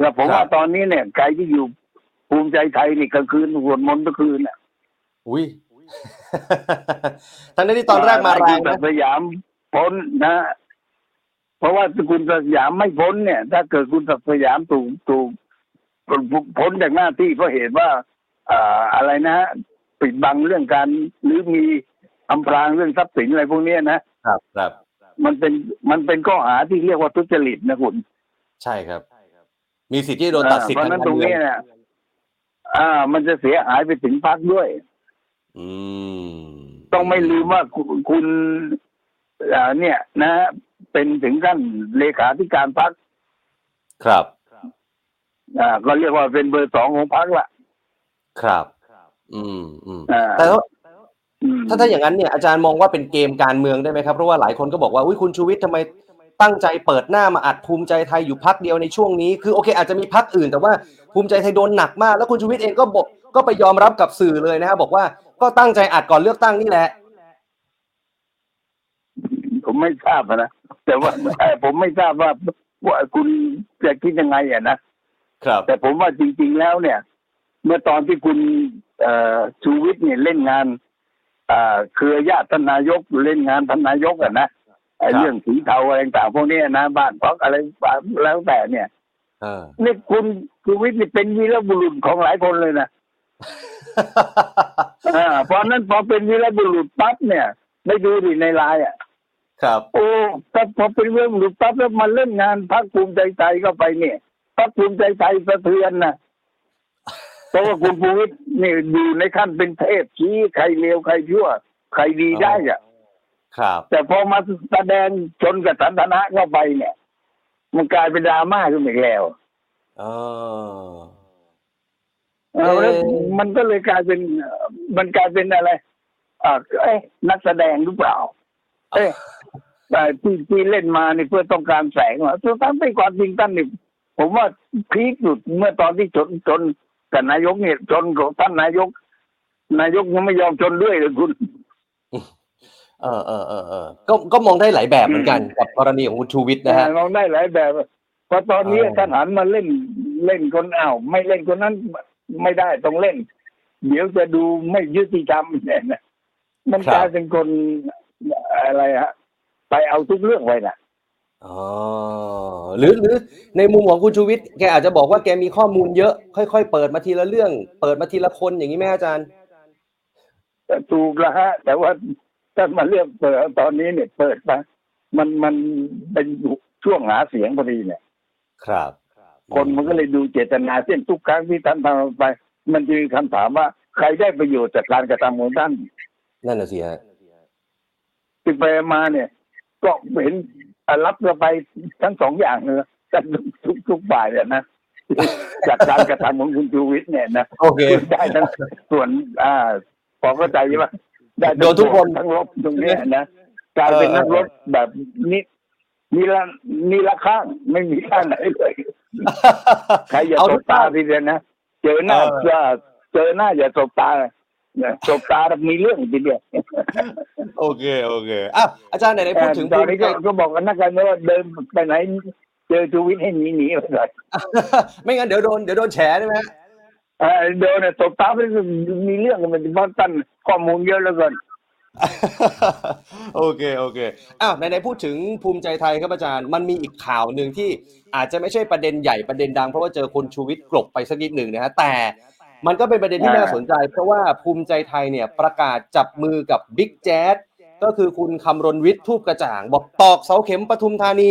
แล้วผมว่าตอนนี้เนี่ยใครที่อยู่ภูมิใจไทยนี่กลางคืนสวดมนต์ทุกคืนน่ะอุ้ยทั้งนั้นที่ตอนแรกมาแรงคุณศันะกดิ์สยาม พ้นนะ เพราะว่าคุณศักดิ์สยามไม่พ้นเนี่ย ถ้าเกิดคุณศักดิ์สยามถูกถูกพ้นจากหน้าที่เพราะเหตุว่าอ่าอะไรนะฮะปิดบังเรื่องการหรือมีอำพรางเรื่องทรัพย์สินอะไรพวกเนี้ยนะครับครับ มันเป็นมันเป็นข้อหาที่เรียกว่าทุจริตนะคุณ ใช่ครับ มีสิทธิ์ที่จะโดนตัดสิทธิ์เพราะทางฉะนั้นกาตรรงเมืองเนี้ยเนี่ยอ่า มันจะเสียหายไปถึงพักด้วย อืม ต้องไม่ลืมว่าคุณคุณอ่า เนี่ยนะฮะเป็นถึงขั้นเลขาธิการพักครับอ่าก็เรียกว่าเป็นเบอร์สองของพักละครับ อืมอืมอ่าแต่ว่าอืมถ้าถ้าอย่างนั้นเนี่ยอาจารย์มองว่าเป็นเกมการเมืองได้ไหมครับ เพราะว่าหลายคนก็บอกว่าอุ้ยคุณชูวิทย์ทำไมตั้งใจเปิดหน้ามาอัดภูมิใจไทยอยู่พักเดียวในช่วงนี้ คือโอเค อาจจะมีพักอื่น แต่ว่าภูมิใจไทยโดนหนักมาก แล้วคุณชูวิทย์เองก็บอกก็ไปยอมรับกับสื่อเลยนะครับบอกว่าก็ตั้งใจอัดก่อนเลือกตั้งนี่แหละ ผมไม่ทราบอะนะแต่ว่าเอ่อผมไม่ทราบว่าว่าคุณจะคิดยังไงอะนะครับ แต่ผมว่าจริง ๆแล้วเนี่ย เมื่อตอนที่คุณเอ่อชูวิทย์เนี่ยเล่นงานอ่าเครือญาติท่านนายกเล่นงานท่านนายกอะนะไอ้ครับเรื่องสีเทาอะไรต่างๆพวกเนี้ยนะบ้านพักอะไรแล้วแต่เนี่ยเออนี่คุณชูวิทย์นี่เป็นวีรบุรุษของหลายคนเลยนะอ่าเพราะนั้นพอเป็นวีรบุรุษปั๊บเนี่ย ไม่ดูดิในไลน์อะ ครับโอ้ถ้าพอเป็นวีรบุรุษปั๊บแล้วมาเล่นงานพรรคภูมิใจไทยเข้าไปเนี่ยพรรคภูมิใจไทยสะเทือนนะเพราะว่าคุณภูวิทย์นี่อยู่ในขั้นเป็นเทพชี้ใครเลวใครชั่ว ใครดีได้อะครับ แต่พอมาแสดงชนกับสันทนะเข้าไปเนี่ย มันกลายเป็นดราม่าขึ้นมาอีกแล้วเออเอเอาแล้วเอ่อมันก็เลยกลายเป็นเอ่อมันกลายเป็นอะไรอ่าเอ้ยนักแสดงหรือเปล่า เอ้ย แต่ที่ที่เล่นมานี่เพื่อต้องการแสงเหรอสุดท้ายไม่ความจริงท่านนี่ผมว่าพีคสุดเมื่อตอนที่ชนชนกับนายกเนี่ยชนของท่านนายก นายกยังไม่ยอมชนด้วยเลยคุณเออเออเออเออก็ก็มองได้หลายแบบเหมือนกันกับกรณีของคุณชูวิทย์นะฮะลองได้หลายแบบเพราะตอนนี้อ๋อท่านหันมาเล่นเล่นคนอ้าวไม่เล่นคนนั้นไม่ได้ต้องเล่น เดี๋ยวจะดูไม่ยุติธรรมเนี่ยนะมันกลายเป็นคนอะไรฮะ ไปเอาทุกเรื่องไว้น่ะอ๋อหรือหรือในมุมของคุณชูวิทย์แกอาจจะบอกว่าแกมีข้อมูลเยอะ ค่อยๆ เปิดมาทีละเรื่อง เปิดมาทีละคนอย่างนี้ไหมอาจารย์ถูกแล้วฮะ แต่ว่าถ้ามาเลือกเปิดตอนนี้เนี่ยเปิดมามันมันเป็นช่วงหาเสียงพอดีเนี่ย ครับ คนมันก็เลยดูเจตนาเช่นทุกครั้งที่ท่านทำไป มันจะมีคำถามว่าใครได้ประโยชน์จากการกระทำของท่านนั่นน่ะสิฮะที่ไปมาเนี่ย ก็เห็นอะรับกันไปทั้งสองอย่างเลยกันทุกทุกฝ่ายเนี่ยนะจากการกระทำของคุณชูวิทย์เนี่ยนะโอเคได้ทั้งส่วน อ่าพอเข้าใจว่าได้ทั้งโดนทุกคนทั้งลบตรงเนี้ยนะกลายเป็นเออนักรบแบบนินี่ละนี่ละข้างไม่มีข้างไหนเลยใครอย่าเอาสทุบกตาตาทีเดียวนะเจอหน้าเออจะเจอหน้าอย่าสบตา เนี่ยสบตาแล้วมีเรื่องทีเดียวโอเคโอเคอะอาจารย์ไหนๆพูดถึงตภูอนมินี้ใจก็ก็บอกกันนักการเมืองว่าเดินไปไหนเจอชูวิทย์ให้หนีหนีไปเลยไม่งั้นเดี๋ยวโดนเดี๋ยวโดนแฉได้ไหมฮะเออเดินเนี่ยสบตาไปมีเรื่องกันมันเพราะตั้นข้อมูลเยอะแล้วกันโอเคโอเคอ้าวไหนๆพูดถึงภูมิใจไทยครับอาจารย์ มันมีอีกข่าวหนึ่งที่อาจจะไม่ใช่ประเด็นใหญ่ประเด็นดังเพราะว่าเจอคนชูวิทย์กลบไปสักนิดหนึ่งนะฮะแต่ มันก็เป็นประเด็นที่อ่าน่าสนใจ เพราะว่าภูมิใจไทยเนี่ยประกาศจับมือกับบิ๊กแจ๊ดก็คือคุณคำรณวิทย์ทูปกระจ่าง บอกตอกเสาเข็มปทุมธานี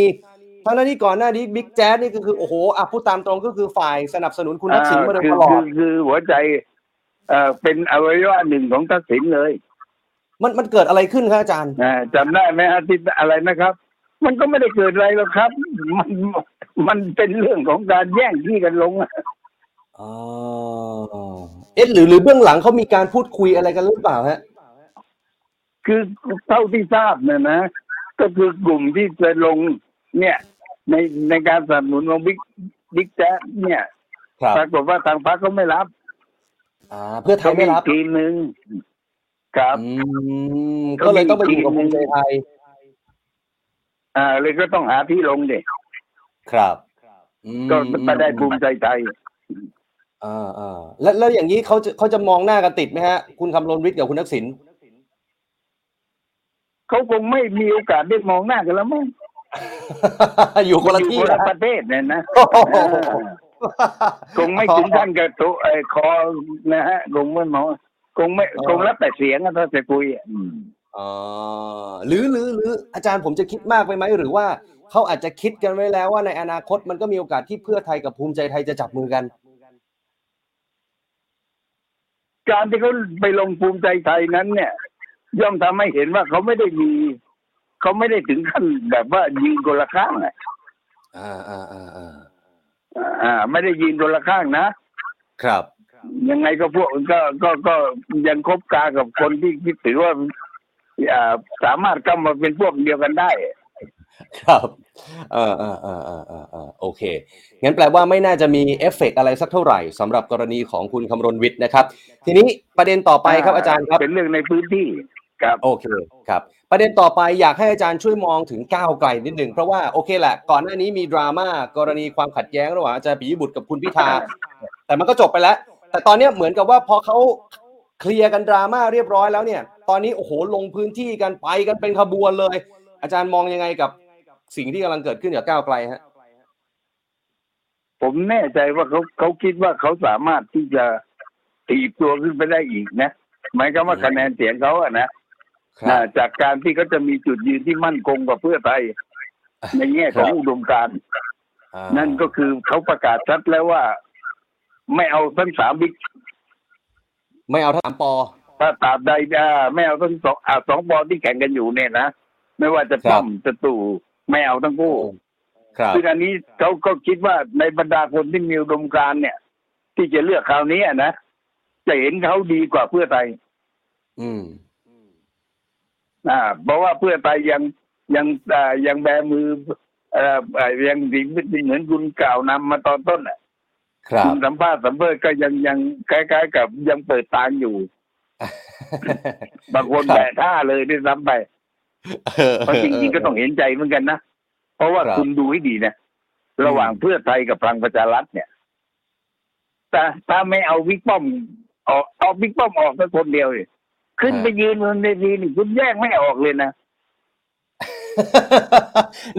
ทั้งนั้นที่ก่อนหน้านี้บิ๊กแจ๊ดนี่ก็คือโอ้โหอะพูดตามตรงก็คือฝ่ายสนับสนุนคุณทักษิณมาโดยคืตลอคืดคือหัวใจเอ่อเป็นอวัยวะหนึ่งของทักษิณเลย มันมันเกิดอะไรขึ้นครับอาจารย์อ่าจำได้ไหมฮะที่อะไรนะครับ มันก็ไม่ได้เกิดอะไรหรอกครับ มันมันเป็นเรื่องของการแย่งที่กันลง อะอ๋อเอ๊ะหรือหรือเบื้องหลังเขามีการพูดคุยอะไรกันหรือเปล่าฮะ คือเท่าที่ทราบเนี่ยนะ ก็คือกลุ่มที่จะลงเนี่ยในในการสนับสนุนของบิ๊กบิ๊กแจ๊สเนี่ยครับปรากฏว่าทางพรรคก็ไม่รับอ่า เพื่อไทยไม่รับก็อีกทีมหนึ่งครับ อืมก็เลยต้องไปอยู่กับภูมิใจไทยอ่า เลยก็ต้องหาที่ลงเด็กครับ อืมก็มาได้ภูมิใจไทย อ่าอ่าแล้วแล้วอย่างนี้เขาจะเขาจะมองหน้ากันติดไหมฮะ คุณคำรณวิทย์กับคุณทักษิณเขาคงไม่มีโอกาสได้มองหน้ากันแล้วมั้งอยู่คนละที่อยู่คนนะละประเทศเนี่ยนะโอ้โหคงไม่ถึงขั้นกับตัวไอ้คอนะฮะคงไม่มองคงไม่คงรับแต่เสียงอะถ้าจะคุยอะอืมอ๋อหรือหรือหรืออาจารย์ผมจะคิดมากไปไหมหรือว่าเขาอาจจะคิดกันไว้แล้วว่าในอนาคตมันก็มีโอกาสที่เพื่อไทยกับภูมิใจไทยจะจับมือกัน การที่เขาไปลงภูมิใจไทยนั้น เนี่ย ย่อมทำให้เห็นว่าเขาไม่ได้มีเขาไม่ได้ถึงขั้นแบบว่ายืนคนละข้างอะอ่าอ่าอ่าอ่าอ่า ไม่ได้ยืนคนละข้างนะ ครับ ยังไงก็พวกก็ก็ก็ยังคบกากับคนที่คิดถือว่าอ่าสามารถเข้ามาเป็นพวกเดียวกันได้ ครับเออเออเออเออเออเออโอเค งั้นแปลว่าไม่น่าจะมีเอฟเฟกต์อะไรสักเท่าไหร่สำหรับกรณีของคุณคำรณวิทย์นะครับ ทีนี้ประเด็นต่อไปครับอาจารย์ครับ เป็นเรื่องในพื้นที่ครับโอเคครับ ประเด็นต่อไปอยากให้อาจารย์ช่วยมองถึงก้าวไกลนิดหนึ่งเพราะว่าโอเคแหละก่อนหน้านี้มีดราม่ากรณีความขัดแย้งระหว่างอาจารย์ปิยบุตรกับคุณพิธา แต่มันก็จบไปแล้ว แต่ตอนเนี้ยเหมือนกับว่าพอเขาเคลียร์กันดราม่าเรียบร้อยแล้วเนี่ย ตอนนี้โอ้โหลงพื้นที่กันไปกันเป็นขบวนเลย อาจารย์มองยังไงกับ สิ่งที่กำลังเกิดขึ้นกับก้าวไกลฮะผมแน่ใจว่าเขาเขาคิดว่าเขาสามารถที่จะตีบตัวขึ้นไปได้อีกนะหมายความว่าคะแนนเสียงเขาอะนะอ่าจากการที่เขาจะมีจุดยืนที่มั่นคงกว่าเพื่อไทย ในแง่ของอุดมการณ์อ่านั่นก็คือเขาประกาศชัดแล้วว่า ไม่เอาทั้งสามบิ๊กไม่เอาทั้งสามปอถ้าตราบใดอ่าไม่เอาทั้งสองอ่าสองบอลที่แข่งกันอยู่เนี่ยนะไม่ว่าจะครับป้อมจะตู่ ไม่เอาทั้งคู่ครับซึ่งอันนี้เขาก็คิดว่าในบรรดาคนที่มีอุดมการณ์เนี่ย ที่จะเลือกคราวนี้อะนะจะเห็นเขาดีกว่าเพื่อไทย อืมอ่าเพราะว่าเพื่อไทยยังยังอ่ายังแบมือเอ่อเอ่อยังดีเหมือนคุณกล่าวนำมาตอนต้นอะครับคุณสัมภาษณ์สัมเภอก็ยังยังคล้ายๆ กับยังเปิดทางอยู่ บางคนครับแบะท่าเลยด้วยซ้ำไป เพราะจริงๆก็ต้องเห็นใจเหมือนกันนะ เพราะว่าครับคุณดูให้ดีนะระหว่างเพื่อไทยกับพลังประชารัฐเนี่ยแต่ถ้าไม่เอาวิกป้อมออกเอาวิกป้อมออกแค่คนเดียวเนี่ยขึ้นไปยืนบนเวทีนี่คุณแยกไม่ออกเลยนะ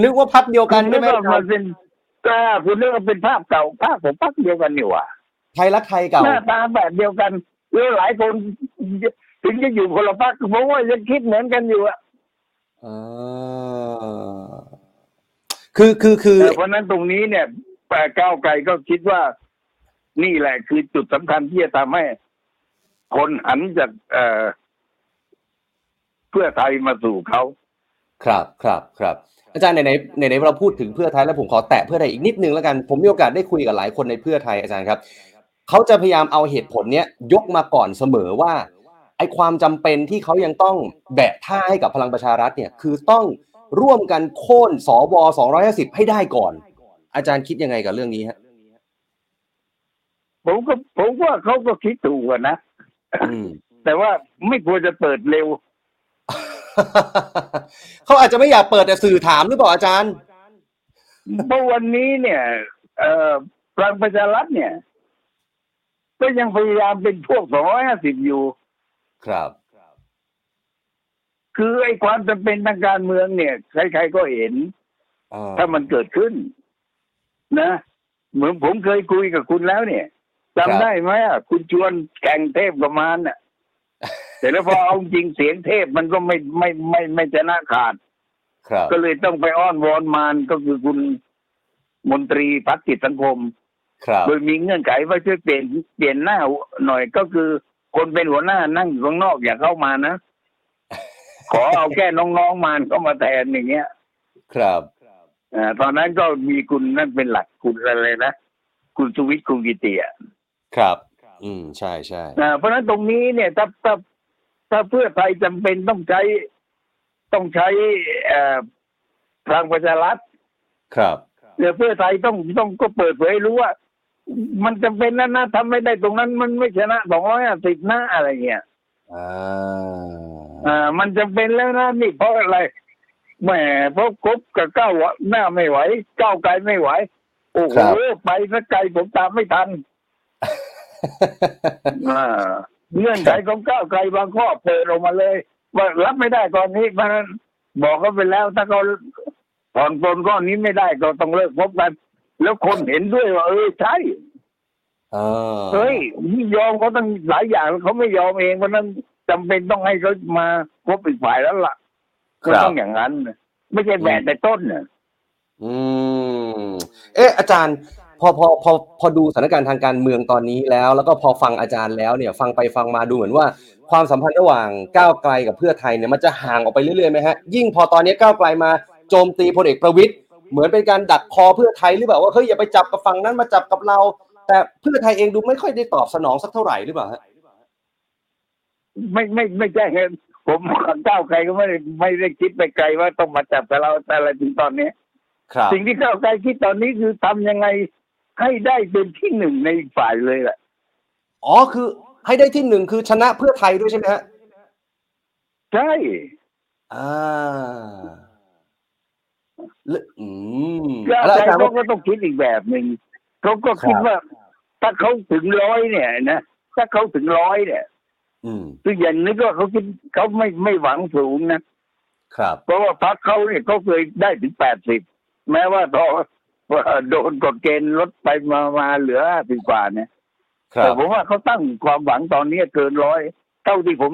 นึกว่าพักเดียวกันคุใช่ณไหมนึกว่ามันเป็นก็คุณนึกว่าเป็นภาพเก่าภาพของพรรคเดียวกันนี่หว่าไทยรักไทยเก่าหน้าตาแบบเดียวกันแล้วหลายคนถึงจะอยู่คนละพรรคผมว่ายังคิดเหมือนกันอยู่อะอ่า คือคือคือเพราะฉะนั้นตรงนี้เนี่ยแต่ก้าวไกลก็คิดว่า นี่แหละคือจุดสำคัญที่จะทำให้ คนหันจากเอ่อเพื่อไทยมาสู่เขาครับครับครับอาจารย์ไหนไหนไหนไหนเราพูดถึงเพื่อไทยแล้วผมขอแตะเพื่อไทยอีกนิดนึงแล้วกันผมมีโอกาสได้คุยกับหลายคนในเพื่อไทยอาจารย์ครับเขาจะพยายามเอาเหตุผลเนี้ยยกมาก่อนเสมอว่า ไอ้ความจำเป็นที่เขายังต้องแบะท่าให้กับพลังประชารัฐเนี่ยคือต้องร่วมกันโค่นสว250ให้ได้ก่อน อาจารย์คิดยังไงกับเรื่องนี้ฮะผมก็ผมว่าเขาก็คิดถูกอะนะอืมแต่ว่าไม่ควรจะเปิดเร็ว เขาอาจจะไม่อยากเปิดแต่สื่อถามหรือเปล่าอาจารย์เพราะวันนี้เนี่ย เอ่อพลังประชารัฐเนี่ย ก็ยังพยายามเป็นพวกสองร้อยห้าสิบอยู่ ครับ คือไอ้ความจำเป็นทางการเมืองเนี่ยใครๆก็เห็นอ่าถ้ามันเกิดขึ้น นะ เหมือนผมเคยคุยกับคุณแล้วเนี่ยจำได้ไหมอะคุณชวนแข่งเทพกับมารน่ะแต่แล้วพอเอาจริงเสียงเทพมันก็ไม่ไม่ไม่ไม่ชนะขาดครับก็เลยต้องไปอ้อนวอนมารก็คือคุณมนตรีพัฒกิจสังคมครับโดยมีเงื่อนไขว่าช่วยเปลี่ยนเปลี่ยนหน้าหน่อยก็คือ คนเป็นหัวหน้านั่งอยู่ข้างนอกอย่าเข้ามานะ ขอเอาแค่น้องๆมาเข้ามาแทนอย่างเงี้ย ครับอ่าตอนนั้นก็มีคุณนั่นเป็นหลักคุณอะไรนะคุณสุวิทย์คุณกิติอะครับ อืมใช่ใช่อ่าเพราะฉะนั้นตรงนี้เนี่ยถ้าถ้าถ้าเพื่อไทยจำเป็นต้องใช้ต้องใช้เอ่อทางประชารัฐครับเดี๋ยวเพื่อไทยต้องต้องก็เปิดเผยให้รู้ว่า มันจำเป็นนะนะทำไม่ได้ตรงนั้นมันไม่ชนะสองร้อยห้าสิบนะอะไรเงี้ยอ่าอ่า มันจำเป็นแล้วนะนี่เพราะอะไรแหมเพราะคบกับก้าวหน้าไม่ไหวก้าวไกลไม่ไหว โอ้โหครับไปสักไกลผมตามไม่ทันอ่าเงื่อนไขของก้าวไกลบางข้อเปิดออกมาเลย ว่ารับไม่ได้ตอนนี้เพราะฉะนั้นบอกเขาไปแล้วถ้าเขาผ่อนปลนก้อนนี้ไม่ได้ก็ต้องเลิกพบกัน แล้วคนเห็นด้วยว่าเออใช่อ่าเฮ้ยยอมเขาตั้งหลายอย่างเขาไม่ยอมเองเพราะฉะนั้นจำเป็นต้องให้เขามาพบอีกฝ่ายแล้วล่ะคก็รับต้องอย่างนั้นนะไม่ใช่แบกแต่ต้นน่ะอืม เอ๊ะอาจารย์ พอพอพอพอดูสถานการณ์ทางการเมืองตอนนี้แล้ว แล้วก็พอฟังอาจารย์แล้วเนี่ย ฟังไปฟังมาดูเหมือนว่า ความสัมพันธ์ระหว่างก้าวไกลกับเพื่อไทยเนี่ยมันจะห่างออกไปเรื่อยๆไหมฮะยิ่งพอตอนนี้ก้าวไกลมาโจมตีพลเอกประวิตย เหมือนเป็นการดักคอเพื่อไทยหรือเปล่าว่าเฮ้ยอย่าไปจับกับฝั่งนั้นมาจับกับเรา แต่เพื่อไทยเองดูไม่ค่อยได้ตอบสนองสักเท่าไหร่หรือเปล่าฮะไม่ไม่ไม่ใช่ไงผมกับก้าวไกลก็ไม่ได้ไม่ได้คิดไปไกลว่าต้องมาจับกับเราแต่อะไรถึงตอนนี้ครับสิ่งที่ก้าวไกลคิดตอนนี้คือทำยังไงให้ได้เป็นที่หนึ่งในอีกฝ่ายเลยแหละอ๋อคือ ให้ได้ที่หนึ่งคือชนะเพื่อไทยด้วยใช่ไหมฮะใช่อ่าแล้ว อืมก้าวแล้วไกลอาจารย์เขาว่าก็ต้องคิดอีกแบบหนึ่งเขาก็คิดครับว่า ถ้าเขาถึงร้อยเนี่ยนะถ้าเขาถึงร้อยเนี่ยอืมคืออย่างนึกว่าเขาคิดเขาไม่ไม่หวังสูงนะครับ เพราะว่าพรรคเขาเนี่ยเขาเคยได้ถึงแปดสิบแม้ว่าตอนว่าโดนกฎเกณฑ์ลดไปมามาเหลือห้าสิบกว่าเนี่ยครัแต่บผมว่าเขาตั้งความหวังตอนนี้เกินร้อยเท่าที่ผม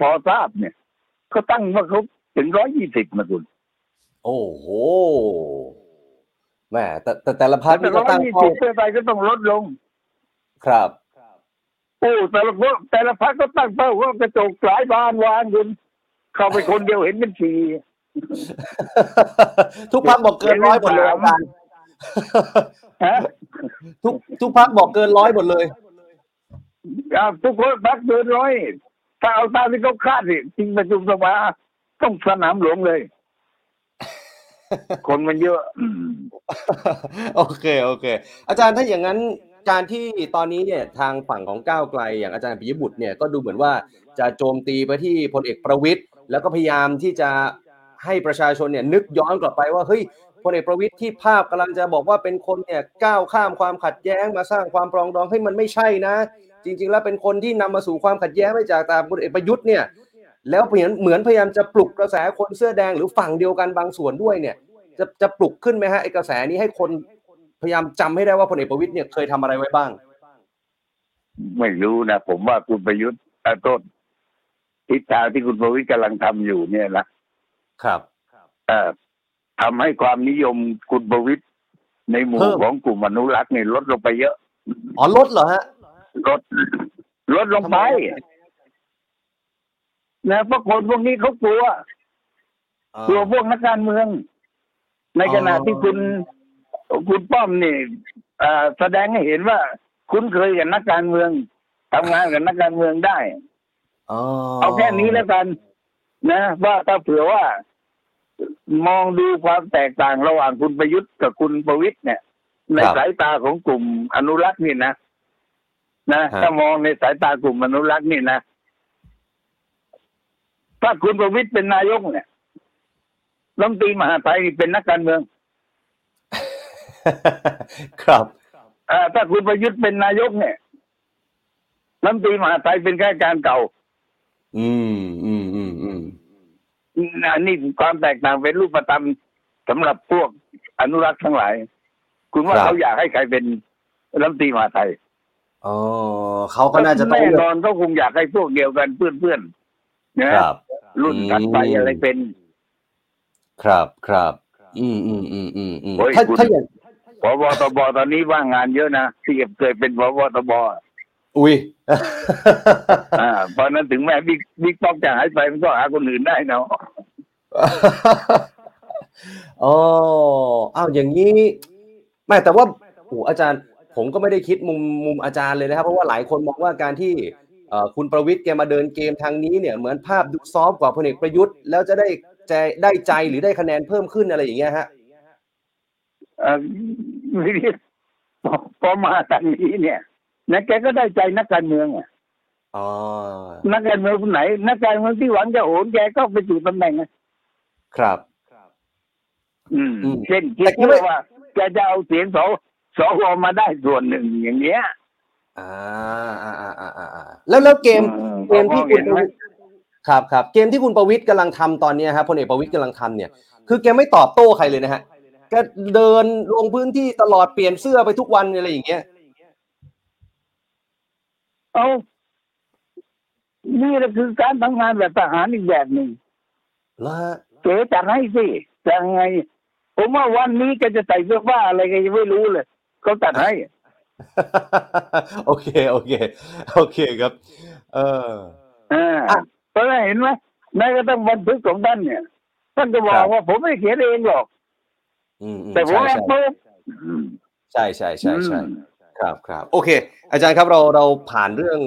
พอทราบเนี่ยเขาตั้งว่าเขาถึงร้อยยี่สิบนะคุณ โอ้โหแหม่แต่แต่แต่ละพักแต่นี่ก็ร้อยตั้งยี่เป้าสิบเพื่อไทยก็ต้องลดลง ครับโอ้แต่ละพวกแต่ละพรรคก็ตั้งเป้าว่ากระจกหลายบานวางคุณเข้าไปคนเดียวเห็นเป็นสี่ทุกพักบอกเกินร้อยหมดเลยอาจารย์ฮะทุกทุกพักบอกเกินร้อยหมดเลยอ่าทุกคนพักเกินร้อยถ้าเอาตามที่เขาคาดสิจริงประชุมสภาต้องสนามหลวงเลย คนมันเยอะ โอเคโอเค อาจารย์ถ้าอย่างนั้นการที่ตอนนี้เนี่ยทางฝั่งของก้าวไกล อย่างอาจารย์ปิยบุตรเนี่ยก็ดูเหมือนว่าจะโจมตีไปที่พลเอกประวิตยแล้วก็พยายามที่จะให้ประชาชนเนี่ยนึกย้อนกลับไปว่าเฮ้ยพลเอกประวิตยที่ภาพกำลังจะบอกว่าเป็นคนเนี่ยก้าวข้ามความขัดแย้งมาสร้างความปรองดองให้มันไม่ใช่นะ จริง ๆ แล้วเป็นคนที่นำมาสู่ความขัดแย้งไม่จากตามพลเอกประยุทธ์เนี่ย แล้วเหมือนเหมือนพยายามจะปลุกกระแสคนเสื้อแดงหรือฝั่งเดียวกันบางส่วนด้วยเนี่ย จะจะปลุกขึ้นไหมฮะไอ้กระแสนี้ให้คนพยายามจำให้ได้ว่าพลเอกประวิตยเนี่ยเคยทำอะไรไว้บ้าง ไม่รู้นะผมว่าคุณประยุทธ์เอ่อต้นทิศทางที่คุณประวิตรกำลังทำอยู่เนี่ยนะครับเอ่อทำให้ความนิยมคุณประวิตรในหมู่เพิ่มของกลุ่มอนุรักษ์นี่ลดลงไปเยอะอ๋อลดเหรอฮะลดลดลงไป นะเพราะคนพวกนี้เขากลัวกลัวพวกนักการเมือง ในขณะอ๋อที่คุณคุณป้อมนี่เอ่อแสดงให้เห็นว่า คุ้นเคยกับนักการเมืองทำงานกับนักการเมืองได้อ๋อเอาแค่นี้แล้วกัน นะว่าถ้าเผื่อว่า มองดูความแตกต่างระหว่างคุณประยุทธ์กับคุณประวิตยเนี่ย ในสายตาของกลุ่มอนุรักษ์นี่นะนะถ้ามองในสายตากลุ่มอนุรักษ์นี่นะ ถ้าคุณประวิตยเป็นนายกเนี่ยรัฐมนตรีมหาดไทยนี่เป็นนักการเมือง ครับเอ่อถ้าคุณประยุทธ์เป็นนายกเนี่ยรัฐมนตรีมหาดไทยเป็นข้าราชการเก่า อืมอืมอืมอืมอันนี้ความแตกต่างเป็นรูปธรรมสำหรับพวกอนุรักษ์ทั้งหลาย คุณว่าเขาอยากให้ใครเป็นรัฐมนตรีมหาดไทยอ๋อเขาก็น่าจะต้องแน่เลืนอกอนเขาคงอยากให้พวกเดียวกันเพื่อนๆ นะครับ รุ่นถัดไปอืมอะไรเป็น ครับครับอืมอืมอืมอืมอืมโอ้ยถ้าคุณถ้าอย่างพบตบตอนนี้ว่างงานเยอะนะที่เคยเป็นพบตบอุ้ย อ่าเพราะนั้นถึงแม้บิ๊กบิ๊กป้อมจะหายไปมันก็หาคนอื่นได้เนาะอ๋ออ้าวอย่างนี้ไม่แต่ว่าโอ้อาจารย์ ผมก็ไม่ได้คิดมุมมุมอาจารย์เลยนะครับ เพราะว่าหลายคนมองว่าการที่เอ่อ คุณประวิทย์แกมาเดินเกมทางนี้เนี่ยเหมือนภาพดูซอฟต์กว่าพลเอกประยุทธ์ แล้วจะได้ใจได้ใจหรือได้คะแนนเพิ่มขึ้นอะไรอย่างเงี้ยฮะเอ่อไม่ได้พอพอมาทางนี้เนี่ยนะแกก็ได้ใจนักการเมืองอะอ๋อนักการเมืองคนไหน นักการเมืองที่หวังจะโอนแกก็ไปสู่ตำแหน่งอะครับอืมอืมเช่นคิแต่ดคิดว่าว่าแกจะเอาเสียงสสวมาได้ส่วนหนึ่งอย่างเงี้ย อ่าอ่าอ่าอ่าอ่าอ่าแล้วแล้วเกมอืมเกมที่พอคุเห็ณนประไหมวิตรครับครับเกมที่คุณประวิตรกำลังทำตอนเนี้ยครับพลเอกประวิตรกำลังทำเนี่ย คือแกไม่ตอบโต้ใครเลยนะฮะแกเดินลงพื้นที่ตลอดเปลี่ยนเสื้อไปทุกวันอะไรอย่างเงี้ยเอานี่แหละคือการทำงานแบบทหารอีกแบบหนึ่งแล้วฮะเก๋จัดให้สิจะไง ผมว่าวันนี้แกจะใส่เสื้อผ้าอะไรแกยังไม่รู้เลยเขาจัดให้ โอเค โอเค โอเคครับ เอออ่าอะเพราะฉะนั้นเห็นไหมแม้กระทั่งบันทึกของท่านเนี่ย ท่านก็บอครักบว่าผมไม่ได้เขียนเองหรอกอืมอืมแต่ผมใช่แอบใช่ปุ๊บอืมใช่ใช่ใช่ใช่อืมครับครับโอเค อาจารย์ครับเราเราผ่านเรื่อง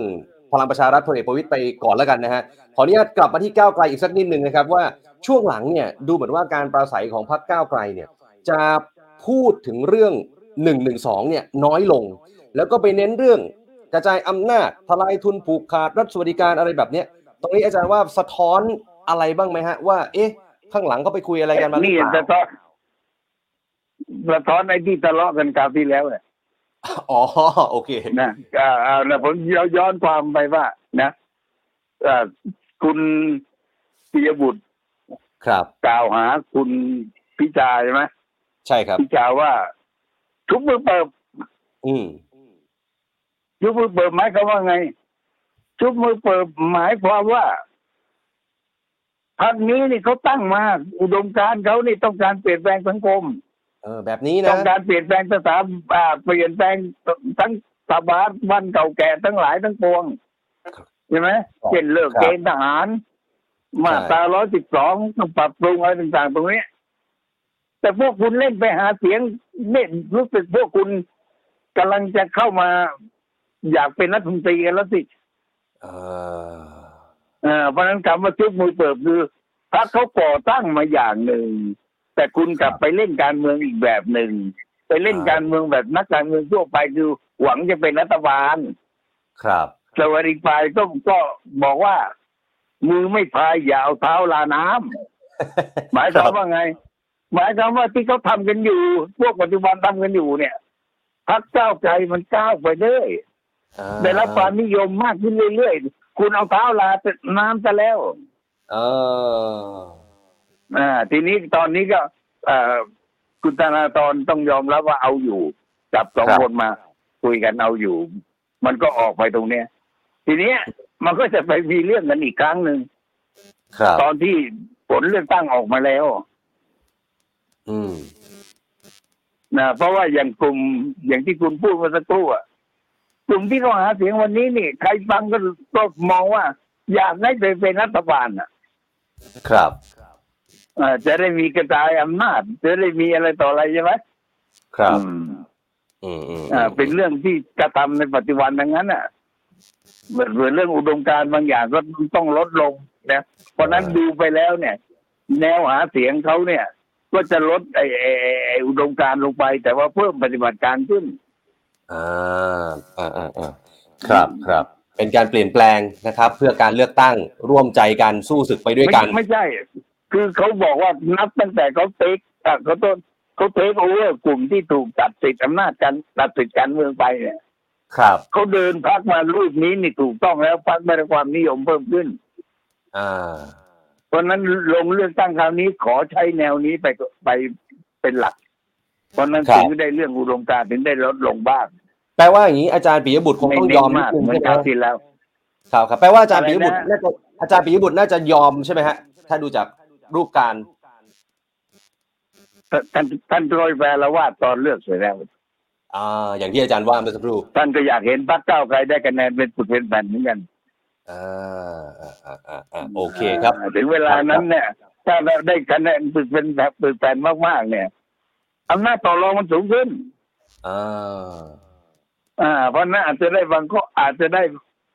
พลังประชารัฐพลเอกประวิตยไปก่อนแล้วกันนะฮะขออนุญาตกลับมาที่ก้าวไกลอีกสักนิดหนึ่งนะครับ ว่าช่วงหลังเนี่ยดูเหมือนว่าการปราศัยของพรรคก้าวไกลเนี่ย จะพูดถึงเรื่อง 1นึเนี่ยน้อยลง แล้วก็ไปเน้นเรื่องกระจายอำนาจทลายทุนผูกขาดรัฐสวัสดิการอะไรแบบเนี้ยตรงนี้อาจารย์ว่าสะท้อนอะไรบ้างไหมฮะ ว่า เอ๊ะ ข้างหลังก็ไปคุยอะไรกันมาหรือนี่เปล่าสะท้อนสะท้อนไอ้ที่ทะเลาะกันคราวที่แล้วเนี่ยอ๋อโอเคนะอ่าอ่าแล้วผมย้อนความไปว่า นะอ่าคุณปิยบุตร ครับ กล่าวหาคุณพิจาใช่ไหมใช่ครับ พิจาว่า ทุบมือเปิบอืมทุบมือเปิบหมายความว่าไง ทุบมือเปิบหมายความว่าพรรคนี้นี่เขาตั้งมา อุดมการณ์เขานี่ต้องการเปลี่ยนแปลงสังคม เออ แบบนี้ต้นะองการเปลี่ยนแปลงสถาอ่าเปลี่ยนแปลงทั้งสถาบันเก่าแก่ทั้งหลายทั้งปวงใช่ไหมเช่นเลิกครับเกณฑ์ทหาร มาตราร้อยสิบสองต้องปรับปรุงอะไรต่างๆ ตรงนี้ แต่พวกคุณเล่นไปหาเสียงเนี่ยรู้สึกพวกคุณกำลังจะเข้ามาอยากเป็นรัฐมนตรีกันแล้วสิเออเออเพราะฉะนั้นคำว่าชุบมือเปิบคือพรรคเขาก่อตั้งมาอย่างหนึ่ง แต่คุณกลับไปเล่นการเมืองอีกแบบหนึ่ง ไปเล่นการเมืองแบบนักการเมืองทั่วไปคือหวังจะเป็นรัฐบาล ครับสวัสดีฝ่ายก็ก็บอกว่า มือไม่พายอย่าเอาเท้าลาน้ำหมายความว่าไง หมายความว่าที่เขาทำกันอยู่ พวกปัจจุบันทำกันอยู่เนี่ยพักเก้าวไกลมันก้าวไปเรื่อยอ่าได้รับความนิยมมากขึ้นเรื่อยๆคุณเอาเท้าลาน้ำซะแล้ว เอออ่า ทีนี้ตอนนี้ก็เอ่อคุณธนาธรต้องยอมรับว่าเอาอยู่ จับสองครับคนมาคุยกันเอาอยู่ มันก็ออกไปตรงเนี้ย ทีเนี้ยมันก็จะไปมีเรื่องกันอีกครั้งหนึ่งครับตอนที่ผลเลือกตั้งออกมาแล้ว อืมนะเพราะว่าอย่างกลุ่มอย่างที่คุณพูดเมื่อสักครู่อะกลุ่มที่เขาหาเสียงวันนี้นี่ ใครฟังก็ก็มองว่า อยากให้ไปเป็นรัฐบาลอะ ครับอ่าจะได้มีกระจายอำนาจจะได้มีอะไรต่ออะไรใช่ไหมครับอืมอืมอืมอ่าเป็นเรื่องที่กระทำในปัจจุบันดังนั้นอะเหมือนเหมือนเรื่องอุดมการณ์บางอย่างก็ต้องลดลงนะเพราะฉะนั้นดูไปแล้วเนี่ย แนวหาเสียงเขาเนี่ย ก็จะลดไอ้ไอ้ไอ้ไอ้อุดมการณ์ลงไป แต่ว่าเพิ่มปฏิบัติการขึ้นอ่าอ่าอ่าอ่าครับครับ เป็นการเปลี่ยนแปลงนะครับ เพื่อการเลือกตั้งร่วมใจกันสู้ศึกไปด้วยกัน ไม่ไม่ใช่ คือเขาบอกว่านับตั้งแต่เขาเทคอะเขาต้นเขาเทคโอเวอร์กลุ่มที่ถูกตัดสิทธิอำนาจการตัดสิทธิการเมืองไปเนี่ยครับเขาเดินพักมารูปนี้นี่ถูกต้องแล้วพักไม่ได้ความนิยมเพิ่มขึ้น อ่า เพราะฉะนั้นลงเลือกตั้งคราวนี้ขอใช้แนวนี้ไปไปเป็นหลัก เพราะฉะนั้นครับถึงได้เรื่องอุดมการณ์ถึงได้ลดลงบ้างแปลว่าอย่างนี้อาจารย์ปิยบุตรคงไม่ต้องเน้ยอนมมากนิดนึงเหมือนใช่ไหมคราวที่แล้วครับครับแปลว่าอาจารย์อะไรปิยบุตรนะน่าจะอาจารย์ปิยบุตรน่าจะยอมใช่ไหมฮะ ถ้าดูจากรูปการท่านท่านโรยแปลว่าตอนเลือกเสร็จแล้วอ่าอย่างที่อาจารย์ว่าเมื่อสักครู่ท่านก็อยากเห็นพรรคเก้าวไกลได้คะแนนเป็นปุดเป็นแผ่นเหมือนกัน อ่าอ่าอ่าอ่าอ่าโอเคครับอ่าถึงเวลานั้นเนี่ย ถ้าเราได้คะแนนปึกเป็นแบบปึกแผ่นมากๆ เนี่ยอำนาจต่อรองมันสูงขึ้นอ่าอ่า เพราะฉะนั้นอาจจะได้บางข้ออาจจะได้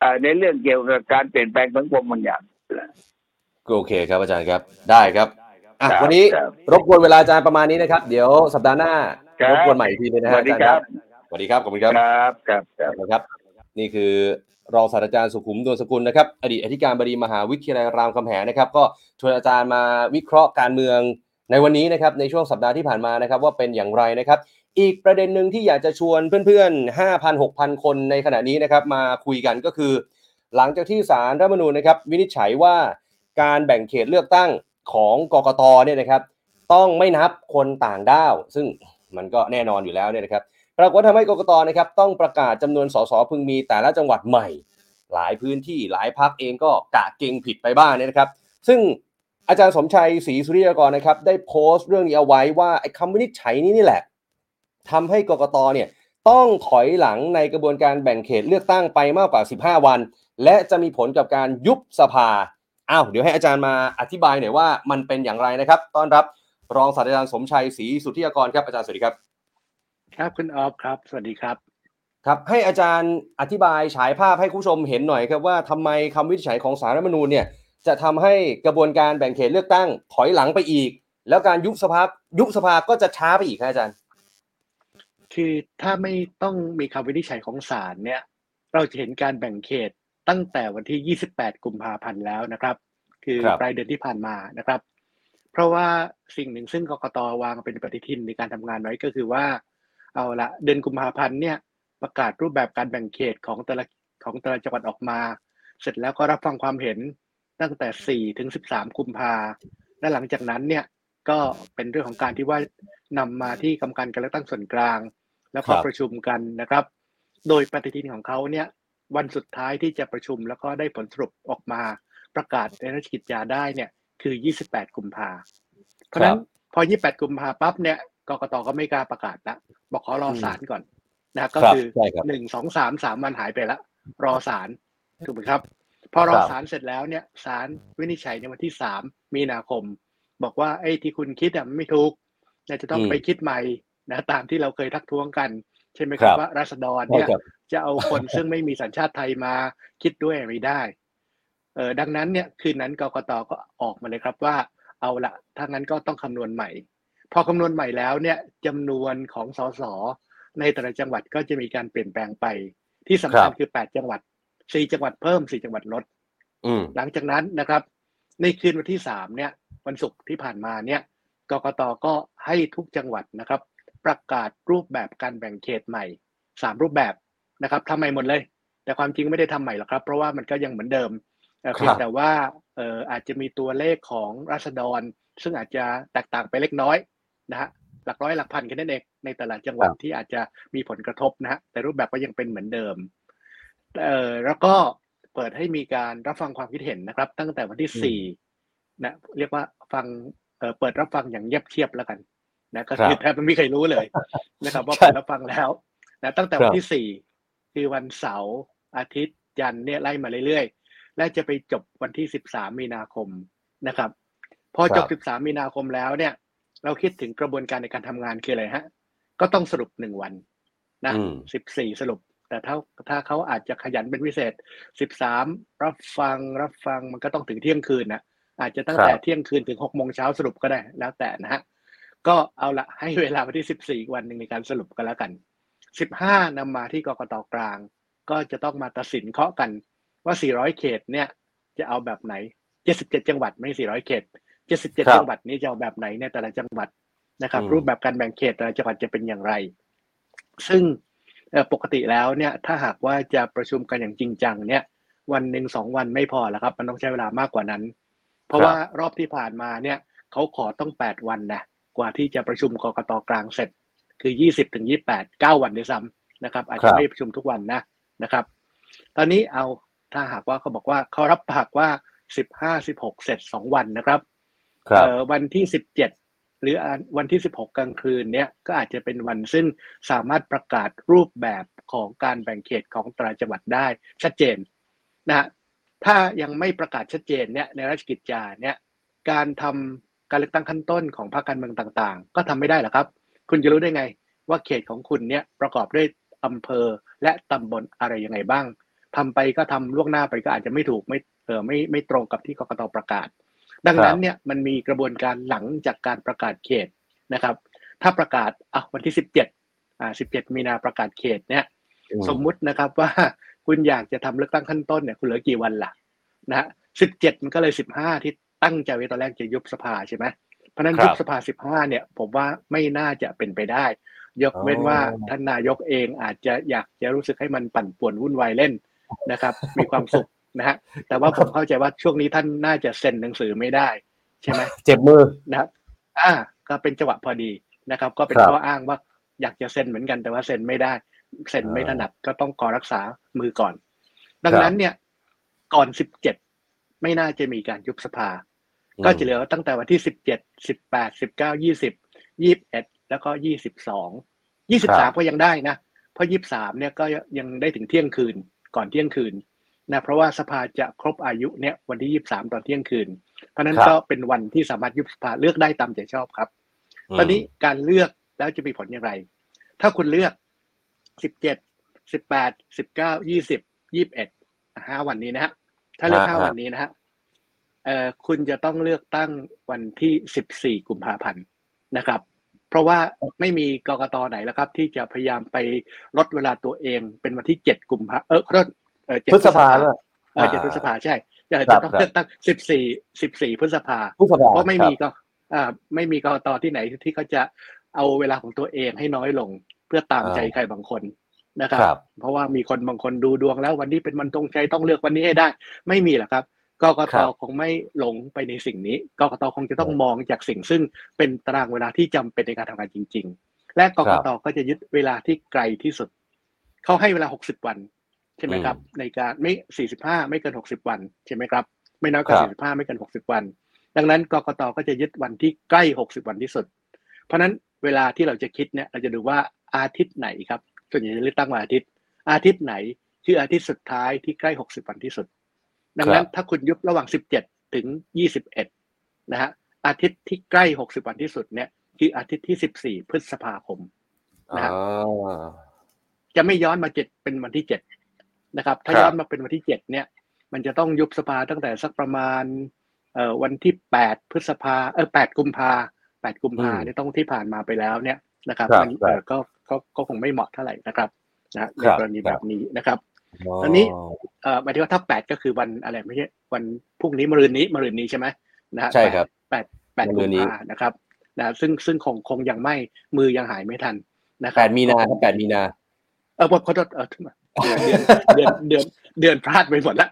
อ่าในเรื่องเกี่ยวกับการเปลี่ยนแปลงสังคมบางอย่างโอเคครับอาจารย์ครับ ได้ครับอะครับวันนี้ครับรบกวนเวลาอาจารย์ประมาณนี้นะครับ เดี๋ยวสัปดาห์หน้าครับรบกวนใหม่อีกทีนึงนะสฮะวัสดีอาจารย์ครับสวัสดีครับขอบคุณครับครับครับครับนะครับนี่คือ รองศาสตราจารย์สุขุมดวงสกุลนะครับอดีตอธิการบดีมหาวิทยาลัยรามคำแหงนะครับ ก็ชวนอาจารย์มาวิเคราะห์การเมืองในวันนี้นะครับในช่วงสัปดาห์ที่ผ่านมานะครับ ว่าเป็นอย่างไรนะครับ อีกประเด็นหนึ่งที่อยากจะชวนเพื่อนๆ 5,000 6,000 คนในขณะนี้นะครับมาคุยกันก็คือ หลังจากที่สารรัฐมนูญนะครับวินิจฉัยว่าการแบ่งเขตเลือกตั้งของกกตเนี่ยนะครับ ต้องไม่นับคนต่างด้าว ซึ่งมันก็แน่นอนอยู่แล้วเนี่ยนะครับ ปรากฏว่าทำให้กกตนะครับต้องประกาศจำนวนสสพึงมีแต่ละจังหวัดใหม่ หลายพื้นที่หลายพักเองก็กะเกงผิดไปบ้างเนี่ยนะครับ ซึ่งอาจารย์สมชัยศรีสุริยากรนะครับได้โพสต์เรื่องนี้เอาไว้ว่าไอ้คำวินิจฉัยนี้นี่แหละทำให้กกตเนี่ยต้องถอยหลังในกระบวนการแบ่งเขตเลือกตั้งไปมากกว่า 15 วัน และจะมีผลกับการยุบสภาอ้าวเดี๋ยวให้อาจารย์มาอธิบายหน่อยว่ามันเป็นอย่างไรนะครับ ต้อนรับรองศาสตราจารย์สมชัยศรีสุทธิยากรครับอาจารย์สวัสดีครับ ครับคุณออฟครับ สวัสดีครับ ครับ ให้อาจารย์อธิบายฉายภาพให้คุณผู้ชมเห็นหน่อยครับว่าทำไมคำวินิจฉัยของสารรัฐธรรมนูญเนี่ยจะทำให้กระบวนการแบ่งเขตเลือกตั้งถอยหลังไปอีก แล้วการยุบสภายุบสภาก็จะช้าไปอีกครับอาจารย์ คือถ้าไม่ต้องมีคำวินิจฉัยของศาลเนี่ย เราจะเห็นการแบ่งเขตตั้งแต่วันที่ 28 กุมภาพันธ์แล้วนะครับ คือครับปลายเดือนที่ผ่านมานะครับ เพราะว่าสิ่งหนึ่งซึ่งกกตวางเป็นปฏิทินในการทำงานไว้ก็คือว่า เอาละเดือนกุมภาพันธ์เนี่ยประกาศรูปแบบการแบ่งเขตของแต่ละของแต่ละจังหวัดออกมา เสร็จแล้วก็รับฟังความเห็นตั้งแต่ 4 ถึง 13 กุมภาและหลังจากนั้นเนี่ยก็เป็นเรื่องของการที่ว่านำมาที่กรรมการการเลือกตั้งส่วนกลาง แล้วก็ครับประชุมกันนะครับ โดยปฏิทินของเขาเนี่ยวันสุดท้ายที่จะประชุมแล้วก็ได้ผลสรุปออกมาประกาศในราชกิจจาได้เนี่ยคือ 28 กุมภาเพราะฉะนั้นพอ 28 กุมภาปั๊บเนี่ย กกตก็ไม่กล้าประกาศละบอกขอรอศาลก่อนนะก็ครับคือใช่ครับหนึ่งสองสามสามวันหายไปละรอศาลถูกไหมครับ พอรอครับศาลเสร็จแล้วเนี่ยศาลวินิจฉัยในวันที่สามมีนาคม บอกว่าไอ้ที่คุณคิดอะมันไม่ถูกจะต้องอืมไปคิดใหม่นะตามที่เราเคยทักท้วงกัน ใช่ไหมคครัรับบว่าราษฎรเนี่ยใช่ครับจะเอาคนซึ่งไม่มีสัญชาติไทยมาคิดด้วยไม่ได้เออดังนั้นเนี่ยคืนนั้นกกตก็ออกมาเลยครับว่า เอาละถ้างั้นก็ต้องคำนวณใหม่ พอคำนวณใหม่แล้วเนี่ยจำนวนของสสในแต่ละจังหวัดก็จะมีการเปลี่ยนแปลงไป ที่สำคัญครับคือ8จังหวัด4จังหวัดเพิ่ม4จังหวัดลดหลังจากนั้นนะครับ ในคืนวันที่3เนี่ย วันศุกร์ที่ผ่านมาเนี่ยกกตก็ให้ทุกจังหวัดนะครับ ประกาศรูปแบบการแบ่งเขตใหม่3รูปแบบนะครับทำใหม่หมดเลย แต่ความจริงไม่ได้ทำใหม่หรอกครับ เพราะว่ามันก็ยังเหมือนเดิมเอ่เพียงแต่ว่าอออาจจะมีตัวเลขของราษฎร ซึ่งอาจจะแตกต่างไปเล็กน้อย นะฮะหลักร้อยหลักพันกันนั่นเองในแต่ละจังหวัดที่อาจจะมีผลกระทบนะฮะแต่รูปแบบก็ยังเป็นเหมือนเดิมเอ่อแล้วก็เปิดให้มีการรับฟังความคิดเห็นนะครับ ตั้งแต่วันที่สี่นะเรียกว่าฟังเอ่อเปิดรับฟังอย่างเงียบเชียบแล้วกันนะก็คือครับแทบไม่มีใครรู้เลยนะครับ ว่าใช่เปิดรับฟังแล้วนะตั้งแต่วัคนรับที่สี่คือวันเสาร์อาทิตย์จันทร์เนี่ยไล่มาเรื่อยๆ และจะไปจบวันที่สิบสามมีนาคมนะครับ พอจบครับ13มีนาคมแล้วเนี่ย เราคิดถึงกระบวนการในการทำงานคืออะไรฮะ ก็ต้องสรุปหนึ่งวันนะอืม14สรุป แต่ถ้าถ้าเขาอาจจะขยันเป็นพิเศษ13รับฟังรับฟังมันก็ต้องถึงเที่ยงคืนนะอาจจะตั้งแต่ครับเที่ยงคืนถึง6โมงเช้าสรุปก็ได้แล้วแต่นะฮะก็เอาละให้เวลาวันที่14วันหนึ่งในการสรุปกันแล้วกัน15นำมาที่กกตกลาง ก็จะต้องมาตัดสินเคาะกันว่า400เขตเนี่ย จะเอาแบบไหน77จังหวัดไม่ใช่400เขตครับ 77 จังหวัดนี้จะเอาแบบไหนในแต่ละจังหวัดนะครับอืมรูปแบบการแบ่งเขตแต่ละจังหวัดจะเป็นอย่างไร ซึ่งเอ่อปกติแล้วเนี่ยถ้าหากว่าจะประชุมกันอย่างจริงจังเนี่ย วันหนึ่งสองวันไม่พอแล้วครับ มันต้องใช้เวลามากกว่านั้น เพราะครับว่ารอบที่ผ่านมาเนี่ยเขาขอต้องแปดวันนะกว่าที่จะประชุมกกตกลางเสร็จ คือยี่สิบถึงยี่แปดเก้าวันด้วยซ้ำนะครับ อาจครัจะบไม่ประชุมทุกวันนะนะครับ ตอนนี้เอาถ้าหากว่าเขาบอกว่าเขารับปากว่าสิบห้าสิบหกเสร็จสองวันนะครับครับเอ่อ วันที่สิบเจ็ดหรือวันที่สิบหกกลางคืนเนี่ยก็อาจจะเป็นวันซึ่งสามารถประกาศรูปแบบของการแบ่งเขตของแต่ละจังหวัดได้ชัดเจนนะฮะถ้ายังไม่ประกาศชัดเจนเนี่ยในราชกิจจาเนี่ยการทำการเลือกตั้งขั้นต้นของพรรคการเมืองต่างๆ ก็ทำไม่ได้หรอกครับ คุณจะรู้ได้ไงว่าเขตของคุณเนี่ยประกอบด้วยอำเภอและตำบลอะไรยังไงบ้างทำไปก็ทำล่วงหน้าไปก็อาจจะไม่ถูกไม่เออไม่ไม่ตรงกับที่กกตประกาศ ดังนั้นเนี่ยมันมีกระบวนการหลังจากการประกาศเขตนะครับ ถ้าประกาศอะวันที่สิบเจ็ดอ่าสิบเจ็ดมีนาประกาศเขตเนี่ยอืมสมมุตินะครับว่าคุณอยากจะทำเลือกตั้งขั้นต้นเนี่ยคุณเหลือกี่วันล่ะนะฮะสิบเจ็ดมันก็เลยสิบห้าที่ตั้งใจไว้ตอนแรกจะยุบสภาใช่ไหมเพราะฉะนั้นครับยุบสภาสิบห้าเนี่ย ผมว่าไม่น่าจะเป็นไปได้ ยกเว้นว่าอ๋อท่านนายกเองอาจจะอยากจะรู้สึกให้มันปั่นป่วนวุ่นวายเล่นนะครับ มีความสุข นะฮะแต่ว่าผมเข้าใจว่าช่วงนี้ท่านน่าจะเซ็นหนังสือไม่ได้ ใช่ไหมเจ็บมือนะครับ อ่า ก็เป็นจังหวะพอดีนะครับ ก็เป็นครับข้ออ้างว่าอยากจะเซ็นเหมือนกันแต่ว่าเซ็นไม่ได้เซ็นไม่ถนัดก็ต้องขอรักษามือก่อน ดังนั้นเนี่ย ก่อนสิบเจ็ดไม่น่าจะมีการยุบสภา ก็จะเหลือตั้งแต่วันที่สิบเจ็ดสิบแปดสิบเก้ายี่สิบยี่สิบเอ็ดแล้วก็ยี่สิบสองยี่สิบคสารัมบก็ยังได้นะ เพราะยี่สิบสามเนี่ยก็ยังได้ถึงเที่ยงคืนก่อนเที่ยงคืน นะเพราะว่าสภาจะครบอายุเนี่ยวันที่ยี่สิบสามตอนเที่ยงคืน เพราะฉะนั้นครับก็เป็นวันที่สามารถยุบสภาเลือกได้ตามใจชอบครับ ตอนนี้การเลือกแล้วจะมีผลอย่างไร ถ้าคุณเลือกสิบเจ็ดสิบแปดสิบเก้ายี่สิบยี่สิบเอ็ดห้าวันนี้นะฮะถ้าเลือกฮะห้าฮะวันนี้นะฮะเอ่อคุณจะต้องเลือกตั้งวันที่สิบสี่กุมภาพันธ์นะครับเพราะว่าไม่มีกกตไหนแล้วครับ ที่จะพยายามไปลดเวลาตัวเองเป็นวันที่เจ็ดกุมภาเออ ขอโทษเออเจ็ดพฤษภาด้วยเออเจ็ดพฤษภาใช่จะครัจะบต้องครับเลือกตั้งสิบสี่สิบสี่พฤษภาพฤษภาเพราะไม่มีครับก็อ่าไม่มีกกตที่ไหนที่เขาจะเอาเวลาของตัวเองให้น้อยลง เพื่อตามใจใครบางคนนะครับครับ เพราะว่ามีคนบางคนดูดวงแล้ววันนี้เป็นวันตรงใจต้องเลือกวันนี้ให้ได้ ไม่มีหรอกครับกกครัตบคงไม่หลงไปในสิ่งนี้กกตคงจะต้องมองจากสิ่งซึ่งเป็นตารางเวลาที่จำเป็นในการทำงานจริง ๆ และกกตก็จะยึดเวลาที่ไกลที่สุด เขาให้เวลา 60 วันใช่ไหมครับ ในการไม่ 45 ไม่เกิน 60 วันใช่ไหมครับ ไม่น้อยกว่า45 ไม่เกิน 60 วัน ดังนั้นกกตก็จะยึดวันที่ใกล้ 60 วันที่สุด เพราะฉะนั้นเวลาที่เราจะคิดเนี่ยเราจะดูว่าอาทิตย์ไหนครับส่วนใหญ่จะเลือกตั้งวันอาทิตย์ อาทิตย์ไหนคืออาทิตย์สุดท้ายที่ใกล้ 60 วันที่สุด ดังนั้นถ้าคุณยุบระหว่าง 17 ถึง 21 นะฮะอาทิตย์ที่ใกล้ 60 วันที่สุดเนี่ยคืออาทิตย์ที่สิบสี่พฤษภาคมนะคอ่รับาจะไม่ย้อนมาเจ็ดเป็นวันที่เจ็ด นะครับ ถ้าครับย้อนมาเป็นวันที่เจ็ดเนี่ย มันจะต้องยุบสภาตั้งแต่สักประมาณเอ่อวันที่แปดพฤษภาเออแปดกุมภาแปดกุมภาเนี่ยต้องที่ผ่านมาไปแล้วเนี่ยนะครับครับมันเอ่อก็ก็ก็คงไม่เหมาะเท่าไหร่นะครับนะในครับกรณีแบบนี้นะครับอ๋ออันนี้เอ่อหมายถึงว่าถ้าแปดก็คือวันอะไรไม่ใช่วันพรุ่งนี้มะรืนนี้มะรืนนี้ใช่ไหมนะฮะใช่ครับแปดแปดมะรืกุนมนี้ภานะครับนะซึ่งซึ่งคงคงยังไม่มือยังหายไม่ทันนะคแปรับดมีนาครับแปดมีนาเออขอโทษเออ เดือนเดือนเดือนเดือนพลาดไปหมดละ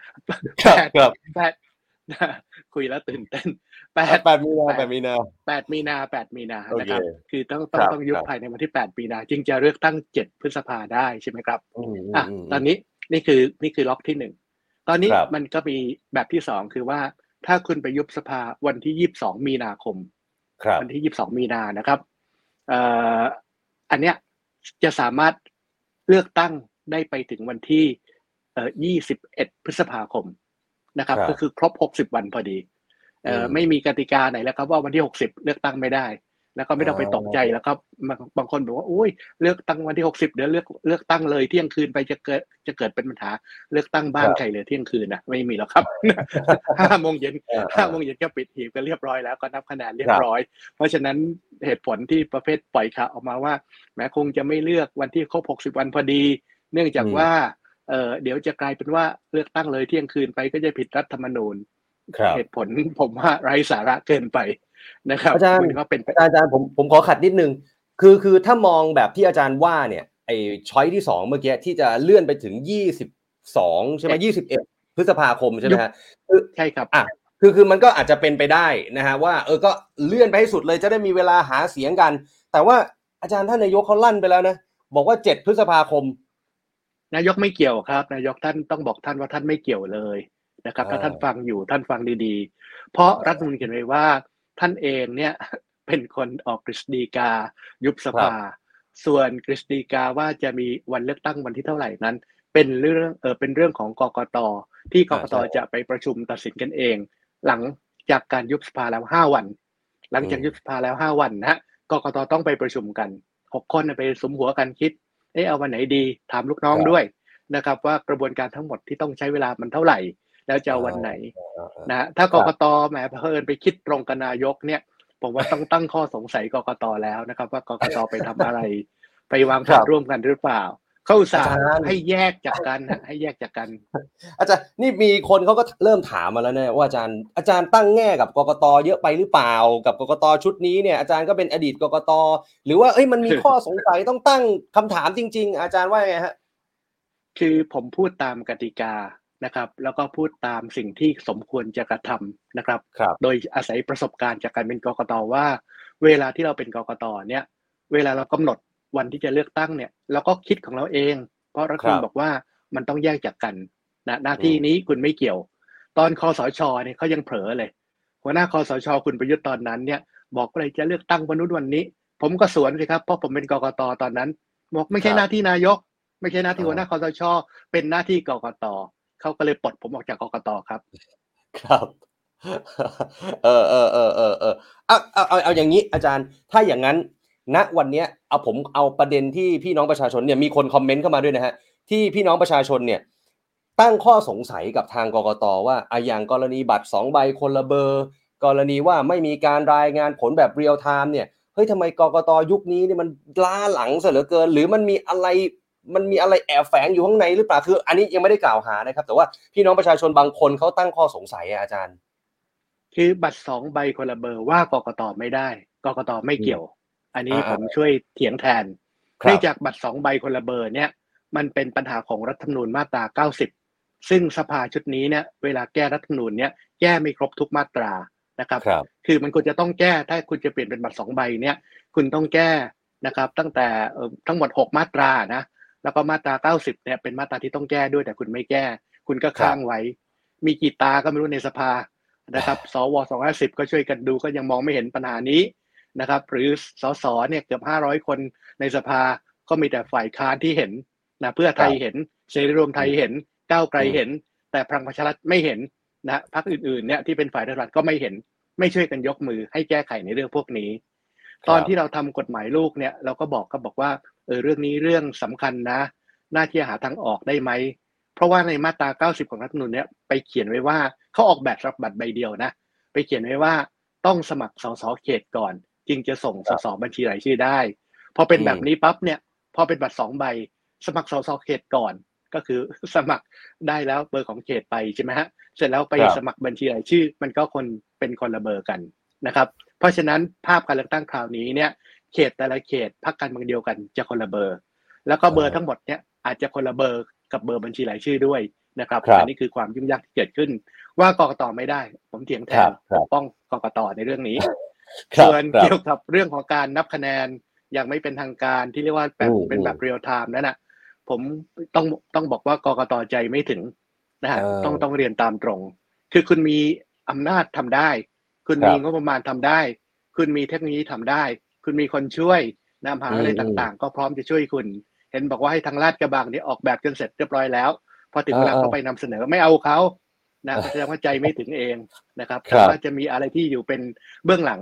ครับแปดครับแปดคุยแล้วตื่นเต้นแปดแปดมีนาแปดมีนาแปดมีนาแปดมีนาโอเคนะครับคือต้องต้องครับต้องยุบครับภายในวันที่แปดมีนาจึงจะเลือกตั้งเจ็ดพฤษภาได้ใช่ไหมครับอืมอะอืมตอนนี้นี่คือนี่คือล็อกที่หนึ่งตอนนี้ครับมันก็มีแบบที่สองคือว่าถ้าคุณไปยุบสภาวันที่ยี่สิบสองมีนาคมครับวันที่ยี่สิบสองมีนานะครับเอ่ออันเนี้ยจะสามารถเลือกตั้ง ได้ไปถึงวันที่เอ่อยี่สิบเอ็ดพฤษภาคมนะครับครับก็คือครบหกสิบวันพอดีเอ่ออมไม่มีกติกาไหนแล้วครับว่าวันที่หกสิบเลือกตั้งไม่ได้ แล้วก็ไม่ต้องไปตกใจแล้วก็บางบางคนบอกว่าอุ้ยเลือกตั้งวันที่หกสิบเดี๋ยวเลือกเลือกตั้งเลยเที่ยงคืนไปจะเกิดจะเกิดเป็นปัญหาเลือกตั้งบ้านครับใครเลยเที่ยงคืนนะไม่มีหรอกครับห้าโมงเย็นอ่าห้าโมงเย็นก็ปิดหีบกันเรียบร้อยแล้วก็นับคะแนนเรียครับบร้อย เพราะฉะนั้นเหตุผลที่ประเภทปล่อยข่าวออกมาว่า แม้คงจะไม่เลือกวันที่ครบ 60 วันพอดี เนื่องจากอืมว่าเออเดี๋ยวจะกลายเป็นว่าเลือกตั้งเลยเที่ยงคืนไปก็จะผิดรัฐธรรมนูญครับเหตุผลผมว่าไร้สาระเกินไปนะครับอาจารย์มันก็เป็นไปอาจารย์อาจารย์ผมผมขอขัดนิดนึงคือคือถ้ามองแบบที่อาจารย์ว่าเนี่ยไอ้ช้อยที่สองเมื่อกี้ที่จะเลื่อนไปถึงยี่สิบสองใช่ไหมยี่สิบเอ็ดพฤษภาคมใช่ไหมฮะคือใช่ครับอะคือคือมันก็อาจจะเป็นไปได้นะฮะว่าเออก็เลื่อนไปให้สุดเลยจะได้มีเวลาหาเสียงกัน แต่ว่าอาจารย์ท่านนายกเขาลั่นไปแล้วนะบอกว่าเจ็ดพฤษภาคม นายกไม่เกี่ยวครับ นายกท่านต้องบอกท่านว่าท่านไม่เกี่ยวเลยนะครับ ถ้าอ่าท่านฟังอยู่ท่านฟังดีๆ เพราะรัฐธรรมนูญเขียนไว้ว่าท่านเองเนี่ยเป็นคนออกกฤษฎีกา ยุบสภา ส่วนกฤษฎีกาว่าจะมีวันเลือกตั้งวันที่เท่าไหร่นั้น เป็นเรื่องเออเป็นเรื่องของกกตที่กกตอ่าใช่จะไปประชุมตัดสินกันเอง หลังจากการยุบสภาแล้วห้าวัน หลังจากอืมยุบสภาแล้วห้าวันนะฮะกกตต้องไปประชุมกันหกคนไปสมหัวกันคิด เอะเอาวันไหนดีถามลูกน้องครับด้วยนะครับ ว่ากระบวนการทั้งหมดที่ต้องใช้เวลามันเท่าไหร่ แล้วจะเอาวันไหนนะฮะถ้ากกตแหมเพิ่นไปคิดตรงกับนายกเนี่ยผมว่าต้องตั้งข้อสงสัยกกตแล้วนะครับ ว่ากกตไปทำอะไร ไปวางแผครันบร่วมกันหรือเปล่า เขาอุตสาห์อาจารย์ให้แยกจากกันฮะให้แยกจากกัน อาจารย์นี่มีคนเขาก็เริ่มถามมาแล้วเนี่ยว่าอาจารย์อาจารย์ตั้งแง่กับกกตเยอะไปหรือเปล่า กับกกตชุดนี้เนี่ยอาจารย์ก็เป็นอดีตกกตหรือว่าเอ้ยมันมีข้อสงสัยต้องตั้งคำถามจริง ๆ อาจารย์ว่าไงฮะคือผมพูดตามกติกานะครับ แล้วก็พูดตามสิ่งที่สมควรจะกระทำนะครับครับโดยอาศัยประสบการณ์จากการเป็นกกตว่า เวลาที่เราเป็นกกตเนี่ย เวลาเรากำหนด วันที่จะเลือกตั้งเนี่ยเราก็คิดของเราเอง เพราะรัฐธรรมนูญบอกว่ามันต้องแยกจากกันนะหน้าที่นี้คุณไม่เกี่ยว ตอนคอสชเนี่ยเขายังเผลอเลย หัวหน้าคอสชคุณประยุทธ์ตอนนั้นเนี่ย บอกเลยจะเลือกตั้งวันนู้นวันนี้ ผมก็สวนสิครับเพราะผมเป็นกกตตอนนั้นบอกไม่ใช่ครับหน้าที่นายก ไม่ใช่หน้าที่อ่าหัวหน้าคอสชเป็นหน้าที่กกตเขาก็เลยปลดผมออกจากกกตครับ ครับเออเออเออเออเออเอาเอาเอาเอาอย่างนี้อาจารย์ถ้าอย่างนั้น ณวันนี้เอาผมเอาประเด็นที่พี่น้องประชาชนเนี่ยมีคนคอมเมนต์เข้ามาด้วยนะฮะที่พี่น้องประชาชนเนี่ยตั้งข้อสงสัยกับทางกกตว่าอะอย่างกรณีบัตรสองใบคนละเบอร์ กรณีว่าไม่มีการรายงานผลแบบ real-time เนี่ยเฮ้ยทำไมกกตยุคนี้เนี่ยมันล้าหลังเสียเหลือเกิน หรือมันมีอะไรมันมีอะไรแอบแฝงอยู่ข้างในหรือเปล่าคือ อันนี้ยังไม่ได้กล่าวหานะครับ แต่ว่าพี่น้องประชาชนบางคนเขาตั้งข้อสงสัยอะอาจารย์ คือบัตรสองใบคนละเบอร์ว่ากกตไม่ได้กกตไม่เกี่ยว อันนี้อ่าผมช่วยเถียงแทนครับเนื่องจากบัตรสองใบคนละเบอร์เนี่ย มันเป็นปัญหาของรัฐธรรมนูญมาตรา 90 ซึ่งสภาชุดนี้เนี่ย เวลาแก้รัฐธรรมนูญเนี่ยแก้ไม่ครบทุกมาตรานะครับครับคือมันควรจะต้องแก้ถ้าคุณจะเปลี่ยนเป็นบัตรสองใบเนี่ย คุณต้องแก้นะครับ ตั้งแต่เอ่อทั้งหมด 6 มาตรานะ แล้วก็มาตรา 90 เนี่ยเป็นมาตราที่ต้องแก้ด้วยแต่คุณไม่แก้ คุณก็ค้างไว้ มีกี่ตาก็ไม่รู้ในสภานะครับ สว250ก็ช่วยกันดูก็ยังมองไม่เห็นปัญหานี้ นะครับ หรือสสเนี่ยเกือบ500คนในสภาก็มีแต่ฝ่ายค้านที่เห็นนะเพื่อไทยเห็นเสรีรวมไทยเห็นก้าวไกลเห็น แต่พลังประชารัฐไม่เห็นนะพรรคอื่นๆเนี่ยที่เป็นฝ่ายรัฐบาลก็ไม่เห็น ไม่ช่วยกันยกมือให้แก้ไขในเรื่องพวกนี้ ตอนที่เราทำกฎหมายลูกเนี่ยเราก็บอกก็บอกว่าเออเรื่องนี้เรื่องสำคัญนะน่าที่จะหาทางออกได้ไหมเพราะว่าในมาตรา 90 ของรัฐธรรมนูญเนี่ยไปเขียนไว้ว่าเขาออกแบบรับบัตรใบเดียวนะ ไปเขียนไว้ว่าต้องสมัครสสเขตก่อน จึงจะส่งสสบัญชีรายชื่อได้ พอเป็นแบบนี้ปั๊บเนี่ย พอเป็นบัตรสองใบ สมัครสสเขตก่อน ก็คือสมัครได้แล้วเบอร์ของเขตไปใช่ไหมฮะเสร็จแล้วไปสมัครบัญชีรายชื่อ มันก็คนเป็นคนละเบอร์กันนะครับ เพราะฉะนั้นภาพการเลือกตั้งคราวนี้เนี่ยเขตแต่ละเขตพรรคการเมืองเดียวกันจะคนละเบอร์ แล้วก็เบอร์ทั้งหมดเนี่ยอาจจะคนละเบอร์กับเบอร์บัญชีรายชื่อด้วยนะครับอันนี้คือความยุ่งยากที่เกิดขึ้น ว่ากกตไม่ได้ ผมเถียงแทนปกป้องกกตในเรื่องนี้ ส่วนเกี่ยวกับเรื่องของการนับคะแนนอย่างไม่เป็นทางการที่เรียกว่าแบบเป็นแบบเรียลไทม์นั่นนะผมต้องต้องบอกว่ากกตใจไม่ถึงนะฮะต้องต้องเรียนตามตรง คือคุณมีอำนาจทำได้ คุณมีงบประมาณทำได้ คุณมีเทคโนโลยีทำได้ คุณมีคนช่วยนำหาอะไรต่างๆ ก็พร้อมจะช่วยคุณ เห็นบอกว่าให้ทางลาดกระบังนี่ออกแบบจนเสร็จเรียบร้อยแล้ว พอถึงเวลาเขาไปนำเสนอไม่เอาเขา นะแสดงว่าใจไม่ถึงเองนะครับว่าจะมีอะไรที่อยู่เป็นเบื้องหลัง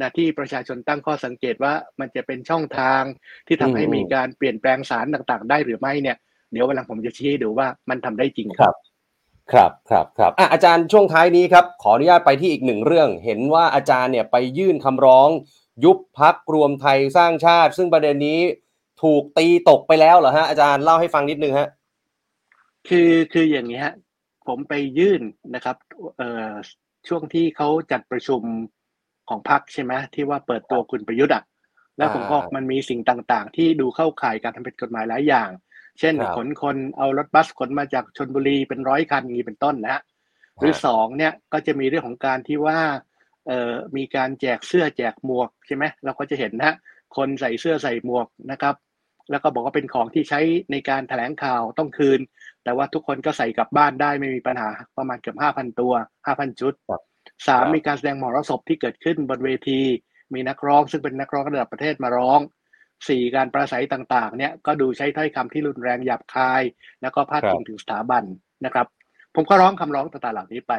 นะที่ประชาชนตั้งข้อสังเกตว่ามันจะเป็นช่องทางที่ทำให้มีการเปลี่ยนแปลงสารต่างๆ ได้หรือไม่เนี่ยเดี๋ยววันหลังผมจะชี้ให้ดูว่ามันทำได้จริงครับ ครับครับครับอะอาจารย์ช่วงท้ายนี้ครับ ขออนุญาตไปที่อีกหนึ่งเรื่อง เห็นว่าอาจารย์เนี่ยไปยื่นคำร้อง ยุบพักรวมไทยสร้างชาติ ซึ่งประเด็นนี้ถูกตีตกไปแล้วเหรอฮะอาจารย์เล่าให้ฟังนิดนึงฮะคือคืออย่างนี้ฮะ ผมไปยื่นนะครับเอ่อช่วงที่เขาจัดประชุมของพรรคใช่ไหมที่ว่าเปิดตัวคุณประยุทธ์อะแล้วผมก็มันมีสิ่งต่างๆ ที่ดูเข้าข่ายการทำผิดกฎหมายหลายอย่าง เช่นขนคนเอารถบัสขนมาจากชนบุรีเป็นร้อยคันนี้เป็นต้นนะฮะหรือสองเนี่ยก็จะมีเรื่องของการที่ว่าเอ่อมีการแจกเสื้อแจกหมวกใช่ไหมเราก็จะเห็นนะคนใส่เสื้อใส่หมวกนะครับ แล้วก็บอกว่าเป็นของที่ใช้ในการแถลงข่าวต้องคืน แต่ว่าทุกคนก็ใส่กลับบ้านได้ไม่มีปัญหาประมาณเกือบห้าพันตัวห้าพันชุดสามมีการแสดงมหรสพที่เกิดขึ้นบนเวที มีนักร้องซึ่งเป็นนักร้องระดับประเทศมาร้องสี่การประสัยต่างๆ เนี่ยก็ดูใช้ถ้อยคำที่รุนแรงหยาบคาย แล้วก็พาดพิงถึงสถาบันนะครับ ผมก็ร้องคำร้องต่างๆเหล่านี้ไป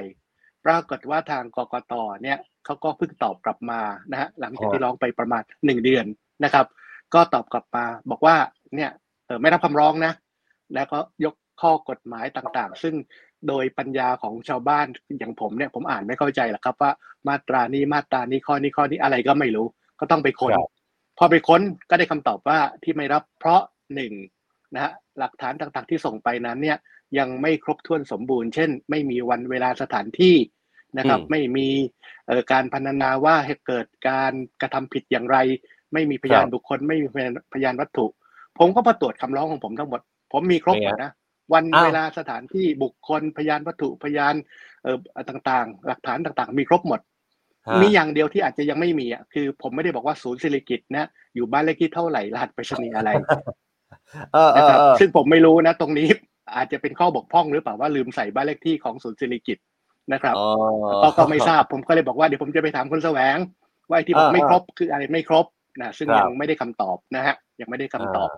ปรากฏว่าทางกกตเนี่ยเขาก็เพิ่งตอบกลับมานะฮะหลังจากที่ร้องไปประมาณหนึ่งเดือนนะครับ ก็ตอบกลับมาบอกว่าเนี่ยเออไม่รับคำร้องนะ แล้วก็ยกข้อกฎหมายต่างๆ ซึ่งโดยปัญญาของชาวบ้านอย่างผมเนี่ยผมอ่านไม่เข้าใจหรอกครับว่ามาตรานี้มาตรานี้ข้อนี้ข้อนี้อะไรก็ไม่รู้ ก็ต้องไปค้นพอไปค้นก็ได้คำตอบว่าที่ไม่รับเพราะหนึ่งนะฮะหลักฐานต่างๆที่ส่งไปนั้นเนี่ยยังไม่ครบถ้วนสมบูรณ์ เช่น ไม่มีวันเวลาสถานที่นะครับ ไม่มีการพันนาว่าให้เกิดการกระทำผิดอย่างไร ไม่มีพยานบุคคล ไม่มีพยานวัตถุ ผมก็มาตรวจคำร้องของผมทั้งหมด ผมมีครบหมดนะวันเวลาสถานที่บุคคลพยานวัตถุพยานเอ่อต่างๆ หลักฐานต่างๆ มีครบหมดมีอย่างเดียวที่อาจจะยังไม่มีอะคือ ผมไม่ได้บอกว่าศูนย์ศิริกิตนะอยู่บ้านเลขที่เท่าไหร่รหัสไปรษณีย์อะไรนะครับซึ่งผมไม่รู้นะ ตรงนี้อาจจะเป็นข้อบกพร่องหรือเปล่าว่าลืมใส่บ้านเลขที่ของศูนย์ศิริกิตนะครับก็ก็ไม่ทราบผมก็เลยบอกว่าเดี๋ยวผมจะไปถามคุณแสวงว่าที่บอกไม่ครบคืออะไรไม่ครบ นะซึ่งยังไม่ได้คำตอบนะฮะยังไม่ได้คำตอบ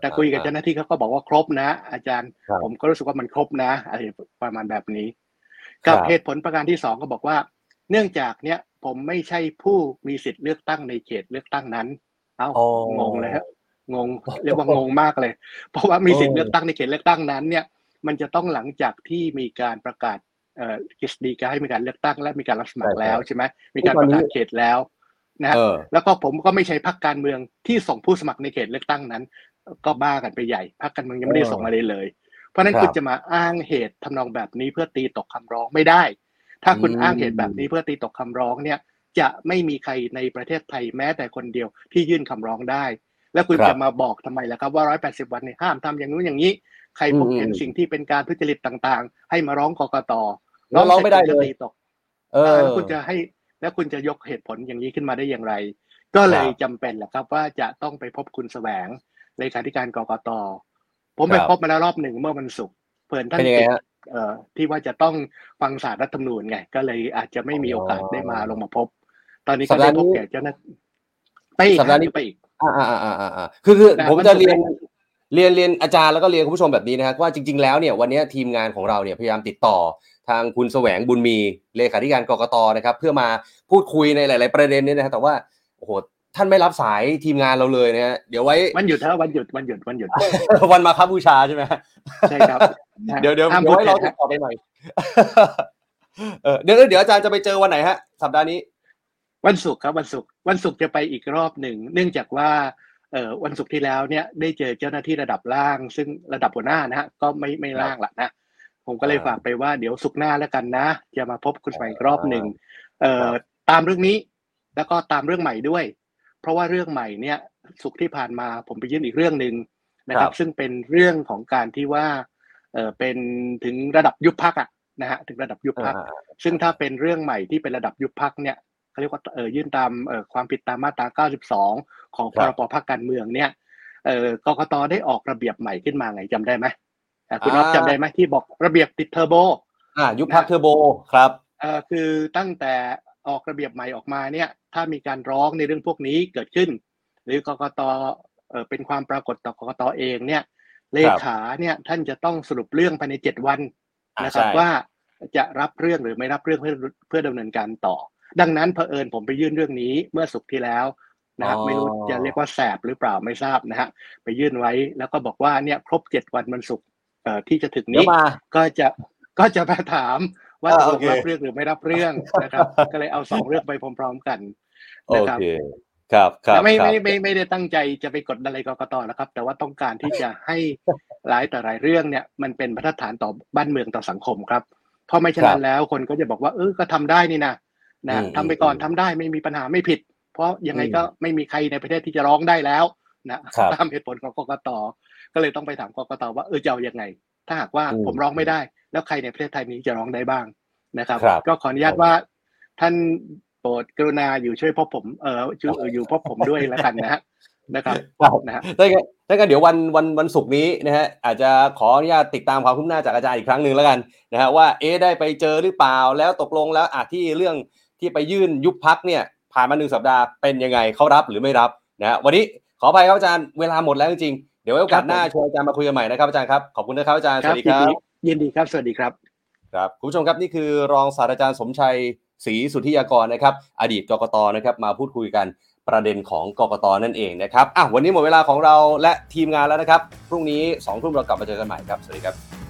แต่คุยกับเจ้าหน้าที่เขาก็บอกว่าครบนะ อาจารย์ผมก็รู้สึกว่ามันครบนะอะไรประมาณแบบนี้กับเหตุผลประการที่สองก็บอกว่า เนื่องจากเนี้ยผมไม่ใช่ผู้มีสิทธิ์เลือกตั้งในเขตเลือกตั้งนั้น เอ้างงเลยฮะงงเรียกว่างงมากเลย เพราะว่ามีสิทธิ์เลือกตั้งในเขตเลือกตั้งนั้น เนี่ย มันจะต้องหลังจากที่มีการประกาศเอ่อกฤษฎีกาให้มีการเลือกตั้งและมีการรับสมัครแล้วใช่ไหมมีการประกาศเขตแล้ว นะแล้วก็ผมก็ไม่ใช่พักการเมืองที่ส่งผู้สมัครในเขตเลือกตั้งนั้น ก็บ้ากันไปใหญ่พักการเมืองยังไม่ได้ส่งมาเลยเลย เพราะนั้นคุณจะมาอ้างเหตุทำนองแบบนี้เพื่อตีตกคำร้องไม่ได้ ถ้าคุณอ้างเหตุแบบนี้เพื่อตีตกคำร้องเนี่ย จะไม่มีใครในประเทศไทยแม้แต่คนเดียวที่ยื่นคำร้องได้ แล้วคุณจะมาบอกทำไมล่ะครับว่าร้อยแปดสิบวันเนี่ยห้ามทำอย่างนู้นอย่างนี้ ใครพบเห็นสิ่งที่เป็นการทุจริตต่างๆ ให้มาร้องกกตร้องไม่ได้เลยตีตกเออคุณจะให้ แล้วคุณจะยกเหตุผลอย่างนี้ขึ้นมาได้อย่างไร ก็เลยจำเป็นแหละครับ ว่าจะต้องไปพบคุณแสวงเลขาธิการกกตผมไปพบมาแล้วรอบหนึ่งเมื่อวันศุกร์เพื่อนท่านติดเอ่อที่ว่าจะต้องฟังสารรัฐธรรมนูญไงก็เลยอาจจะไม่มีโอกาสได้มาลงมาพบ ตอนนี้ก็ได้พบแก่เจ้าหน้าไปอีกสัปดาห์นี้ไปอีกอ่าอ่าอ่าอ่าคือคือผมจะเรียน เรียนเรียนอาจารย์แล้วก็เรียนคุณผู้ชมแบบนี้นะครับว่าจริง ๆแล้วเนี่ยวันนี้ทีมงานของเราเนี่ยพยายามติดต่อทางคุณแสวงบุญมีเลขาธิการกรกตนะครับเพื่อมาพูดคุยในหลาย ๆ ประเด็นนี้นะครับแต่ว่าโอ้โหท่านไม่รับสายทีมงานเราเลยนะฮะเดี๋ยวไว้วันหยุดเถอะวันหยุดวันหยุดวันหยุด วันมาครับบูชาใช่ไหมใช่ครับ เดี๋ยวเดี๋ยวห้ามเดี๋ยวพูดให้เราเท็ติจดต่อไปหน่อยเออเดี๋ยวเดี๋ยวอาจารย์จะไปเจอวันไหนฮะ สัปดาห์นี้ วันศุกร์ครับวันศุกร์วันศุกร์จะไปอีกรอบหนึ่ง เนื่องจากว่าเอ่อ วันศุกร์ที่แล้วเนี่ยได้เจอเจ้าหน้าที่ระดับล่าง ซึ่งระดับหัวหน้านะฮะก็ไม่ไม่ล่างละนะผมก็เลยอ่าฝากไปว่าเดี๋ยวศุกร์หน้าแล้วกันนะจะมาพบคุณใหม่อีกรอบหนึ่งอ่เอ่อครับตามเรื่องนี้แล้วก็ตามเรื่องใหม่ด้วย เพราะว่าเรื่องใหม่เนี่ยศุกร์ที่ผ่านมาผมไปยื่นอีกเรื่องหนึ่งนะครับ ซึ่งเป็นเรื่องของการที่ว่าเออเป็นถึงระดับยุบพักอะนะฮะถึงระดับยุบพักอ่าซึ่งถ้าเป็นเรื่องใหม่ที่เป็นระดับยุบพักเนี่ย เขาเรียกว่าเออยื่นตามเออความผิดตามมาตรา 92 ของพครัรบบพักการเมืองเนี่ยเออกกตได้ออกระเบียบใหม่ขึ้นมาไงจำได้ไหมอะคุณน็อตอ่าจำได้ไหมที่บอกระเบียบติดเทอร์โบอ่ายุบพักเทอร์โบครับเอ่อคือตั้งแต่ออกระเบียบใหม่ออกมาเนี่ย ถ้ามีการร้องในเรื่องพวกนี้เกิดขึ้น หรือกกตเอ่อเป็นความปรากฏต่อกกตเองเนี่ยเลขาเนี่ยท่านจะต้องสรุปเรื่องภายในเจ็ดวันอ่านะครับใช่ว่าจะรับเรื่องหรือไม่รับเรื่องเพื่อเพื่อดำเนินการต่อ ดังนั้นเผอิญผมไปยื่นเรื่องนี้เมื่อสุกร์ที่แล้วนะครับไม่รู้จะเรียกว่าแสบหรือเปล่าไม่ทราบนะฮะไปยื่นไว้แล้วก็บอกว่าเนี่ยครบเจ็ดวันวันศุกร์เอ่อที่จะถึงเดี๋ยนี้วมาก็จะก็จะมาถามว่าอ่าตกลโองเครับเรื่องหรือไม่รับเรื่องนะครับ ก็เลยเอาสองเรื่องไปพร้อม ๆกันโอนะครับเคครับครับแต่ไม่ครับไม่ไม่ไม่ได้ตั้งใจจะไปกดอะไรกกตนะครับ แต่ว่าต้องการที่จะให้หลายแต่หลายเรื่องเนี่ย มันเป็นมาตรฐานต่อบ้านเมืองต่อสังคมครับเพราะไม่ฉะนั้นแล้วคนก็จะบอกว่าเออก็ทำได้นี่นะ นะอืมทำไปก่อนทำได้ไม่มีปัญหาไม่ผิด เพราะยังไงก็ไม่มีใครในประเทศที่จะร้องได้แล้วนะครับตามเหตุผลของกกตก็เลยต้องไปถามกกตว่าเออจะเอายังไง ถ้าหากว่าอืมผมร้องไม่ได้ แล้วใครในประเทศไทยนี้จะร้องได้บ้างนะครับครับก็ขออนุญาตว่าท่านโปรดกรุณาอยู่ช่วยพบผมเอออยู่เอออยู่พบผมด้วยแล้วกันนะฮะนะครับครับนะฮะถ้างั้นถ้างั้นเดี๋ยววันวันวันศุกร์นี้นะฮะอาจจะขออนุญาตติดตามความคืบหน้าจากอาจารย์อีกครั้งหนึ่งแล้วกันนะฮะว่าเอ๊ะได้ไปเจอหรือเปล่าแล้วตกลงแล้วอาที่เรื่อง ที่ไปยื่นยุบพักเนี่ยผ่านมาหนึ่งสัปดาห์เป็นยังไงเขารับหรือไม่รับนะฮะวันนี้ขออภัยครับอาจารย์เวลาหมดแล้วจริงๆเดี๋ยวไว้โอกาสหน้าชวนอาจารย์มาคุยกันใหม่นะครับอาจารย์ครับขอบคุณนะครับอาจารย์สวัสดีครับยินยินดีครับสวัสดีครับครับคุณผู้ชมครับนี่คือรองศาสตราจารย์สมชัยศรีสุทธิยากรนะครับ อดีตกกตนะครับมาพูดคุยกันประเด็นของกกตนั่นเองนะครับอะวันนี้หมดเวลาของเราและทีมงานแล้วนะครับ พรุ่งนี้2องทุ่มเรากลับมาเจอกันใหม่ครับ สวัสดีครับ